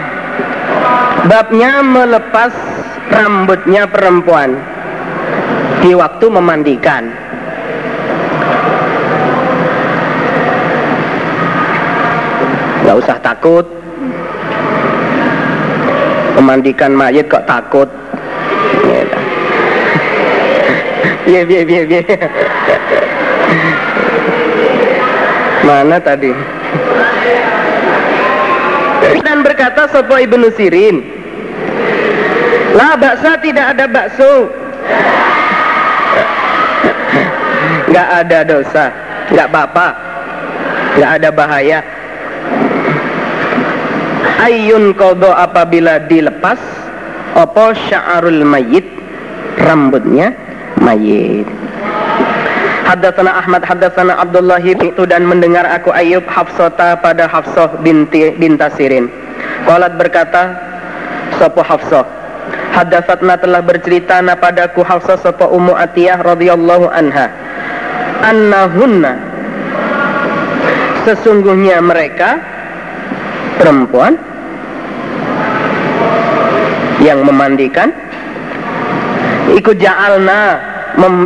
Babnya melepas rambutnya perempuan. Di waktu memandikan. Gak usah takut. Memandikan mayat kok takut. Iya, iya, iya, iya. Mana tadi? Berkata Sopo Ibnu Sirin? Lah baksa tidak ada bakso. [laughs] Gak ada dosa Gak apa-apa Gak ada bahaya. Ayun kodo apabila dilepas Opo sya'arul mayit Rambutnya mayit. Haddatsana Ahmad haddatsana Abdullah itu dan mendengar aku Ayub Hafsata pada Hafsah binti binta Sirin. Qalat berkata sapa Hafsah Haddatsatna telah bercerita na padaku Hafsah sapa Ummu Atiyah radhiyallahu anha annahunna sesungguhnya mereka perempuan yang memandikan ikut ja'alna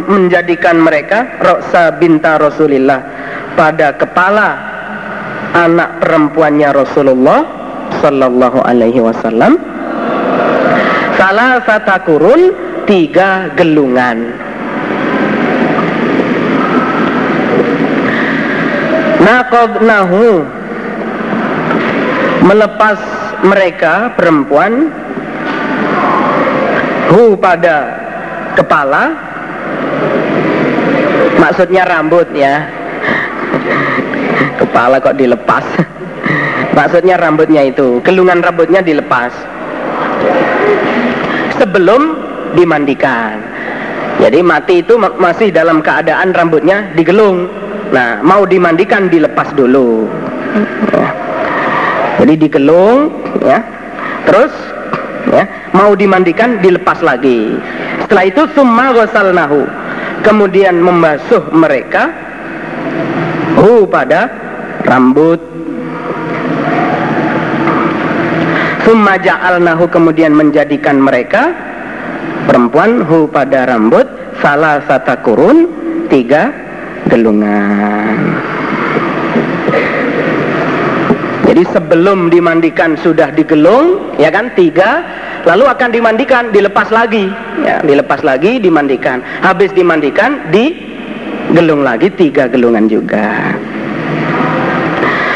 menjadikan mereka Roksa binta Rasulillah pada kepala anak perempuannya Rasulullah Sallallahu Alaihi Wasallam. Salah satu kurun tiga gelungan. Nahu melepas mereka perempuan hu pada kepala. Maksudnya rambut ya. Kepala kok dilepas maksudnya rambutnya itu gelungan rambutnya dilepas. Sebelum dimandikan. Jadi mati itu masih dalam keadaan rambutnya digelung. Nah mau dimandikan dilepas dulu. Ya. jadi digelung ya. Terus ya mau dimandikan dilepas lagi. Setelah itu summa nahu kemudian membasuh mereka hu pada rambut Summa ja'alnahu kemudian menjadikan mereka perempuan hu pada rambut salah satu kurun tiga gelungan. Jadi sebelum dimandikan sudah digelung, ya kan tiga lalu akan dimandikan dilepas lagi. Ya dilepas lagi dimandikan. Habis dimandikan digelung lagi tiga gelungan juga.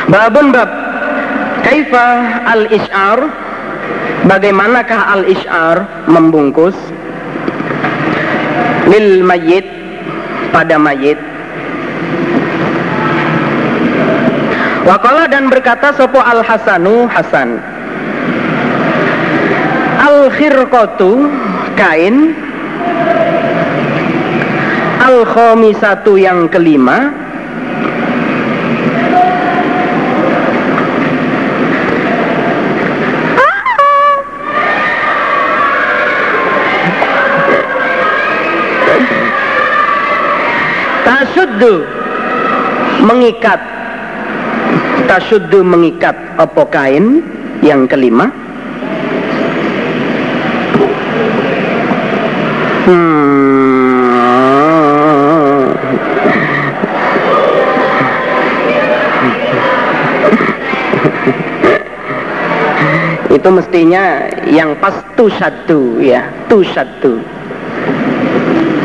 Babun bab kaifa al ishar bagaimanakah al ishar membungkus? Lil mayit pada mayit. Wakala dan berkata sopo al Hasanu Hasan? Al khirqatu kain. Al khamisatu yang kelima tasuddu mengikat. Tasuddu mengikat apa kain? Yang kelima. Itu mestinya yang pas tu satu ya. Tu satu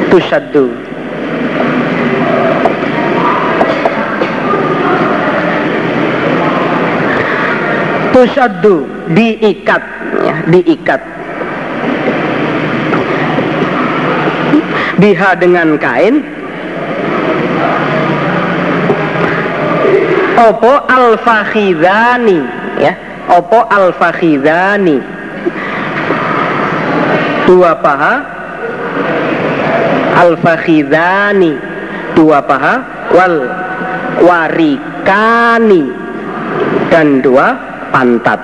tu satu tu satu diikat. Ya diikat. Biha dengan kain. Opo al ya opo al dua paha. Al dua paha. Wal warikani dan dua pantat.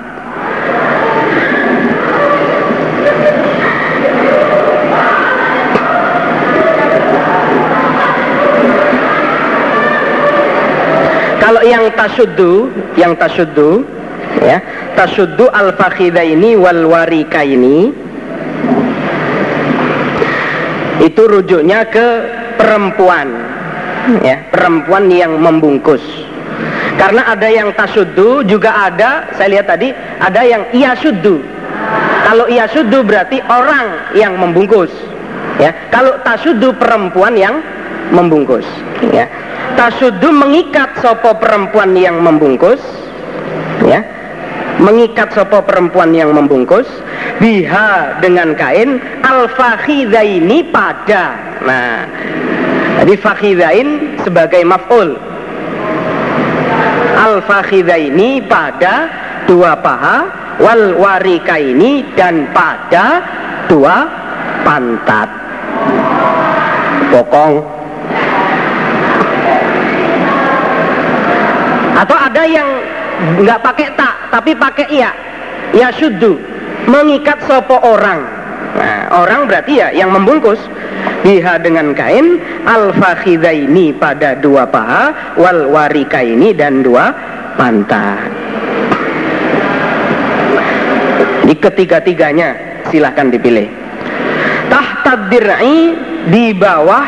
Kalau yang tasudu, yang tasudu, ya, tasuddu al ini wal warika ini itu rujuknya ke perempuan, ya, perempuan yang membungkus. Karena ada yang tasuddu juga ada, saya lihat tadi ada yang iya suddu. Kalau iya suddu berarti orang yang membungkus. Ya, kalau tasuddu perempuan yang membungkus. Ya, tasuddu mengikat sopo perempuan yang membungkus. Ya, mengikat sopo perempuan yang membungkus biha dengan kain al fakhidaini pada nah jadi fakhidain sebagai maf'ul al fakhidaini pada dua paha wal warikaini dan pada dua pantat. Bokong. Atau ada yang nggak pakai tak tapi pakai iya. Ya syuddu mengikat sopo orang. Nah, orang berarti ya yang membungkus biha dengan kain al fakhidaini pada dua paha wal warikaini dan dua pantat. Di ketiga-tiganya silahkan dipilih. Tahta dir'i di bawah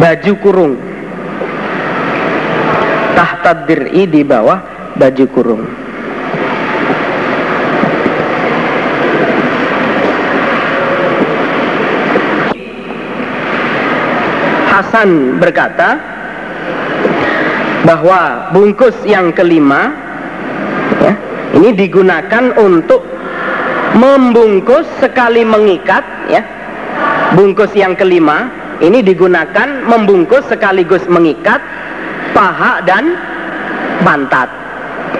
baju kurung. Tahta dir'i di bawah baju kurung Hasan berkata bahwa bungkus yang kelima ya, ini digunakan untuk membungkus sekali mengikat ya. Bungkus yang kelima ini digunakan membungkus sekaligus mengikat paha dan pantat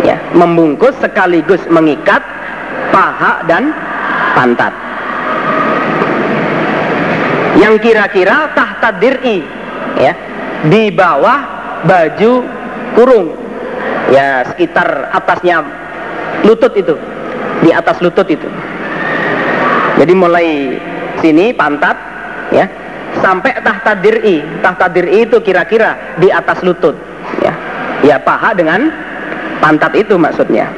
ya. Membungkus sekaligus mengikat paha dan pantat yang kira-kira tahta dir'i ya di bawah baju kurung ya sekitar atasnya lutut itu di atas lutut itu. Jadi mulai sini pantat ya sampai tahta dir'i. Tahta dir'i itu kira-kira di atas lutut ya. Ya paha dengan pantat itu maksudnya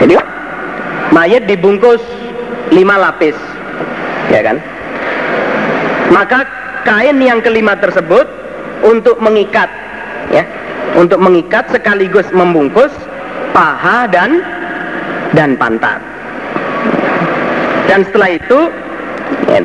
jadi mayat dibungkus lima lapis. Ya kan? Maka kain yang kelima tersebut untuk mengikat ya. Untuk mengikat sekaligus membungkus paha dan dan pantat. Dan setelah itu ya,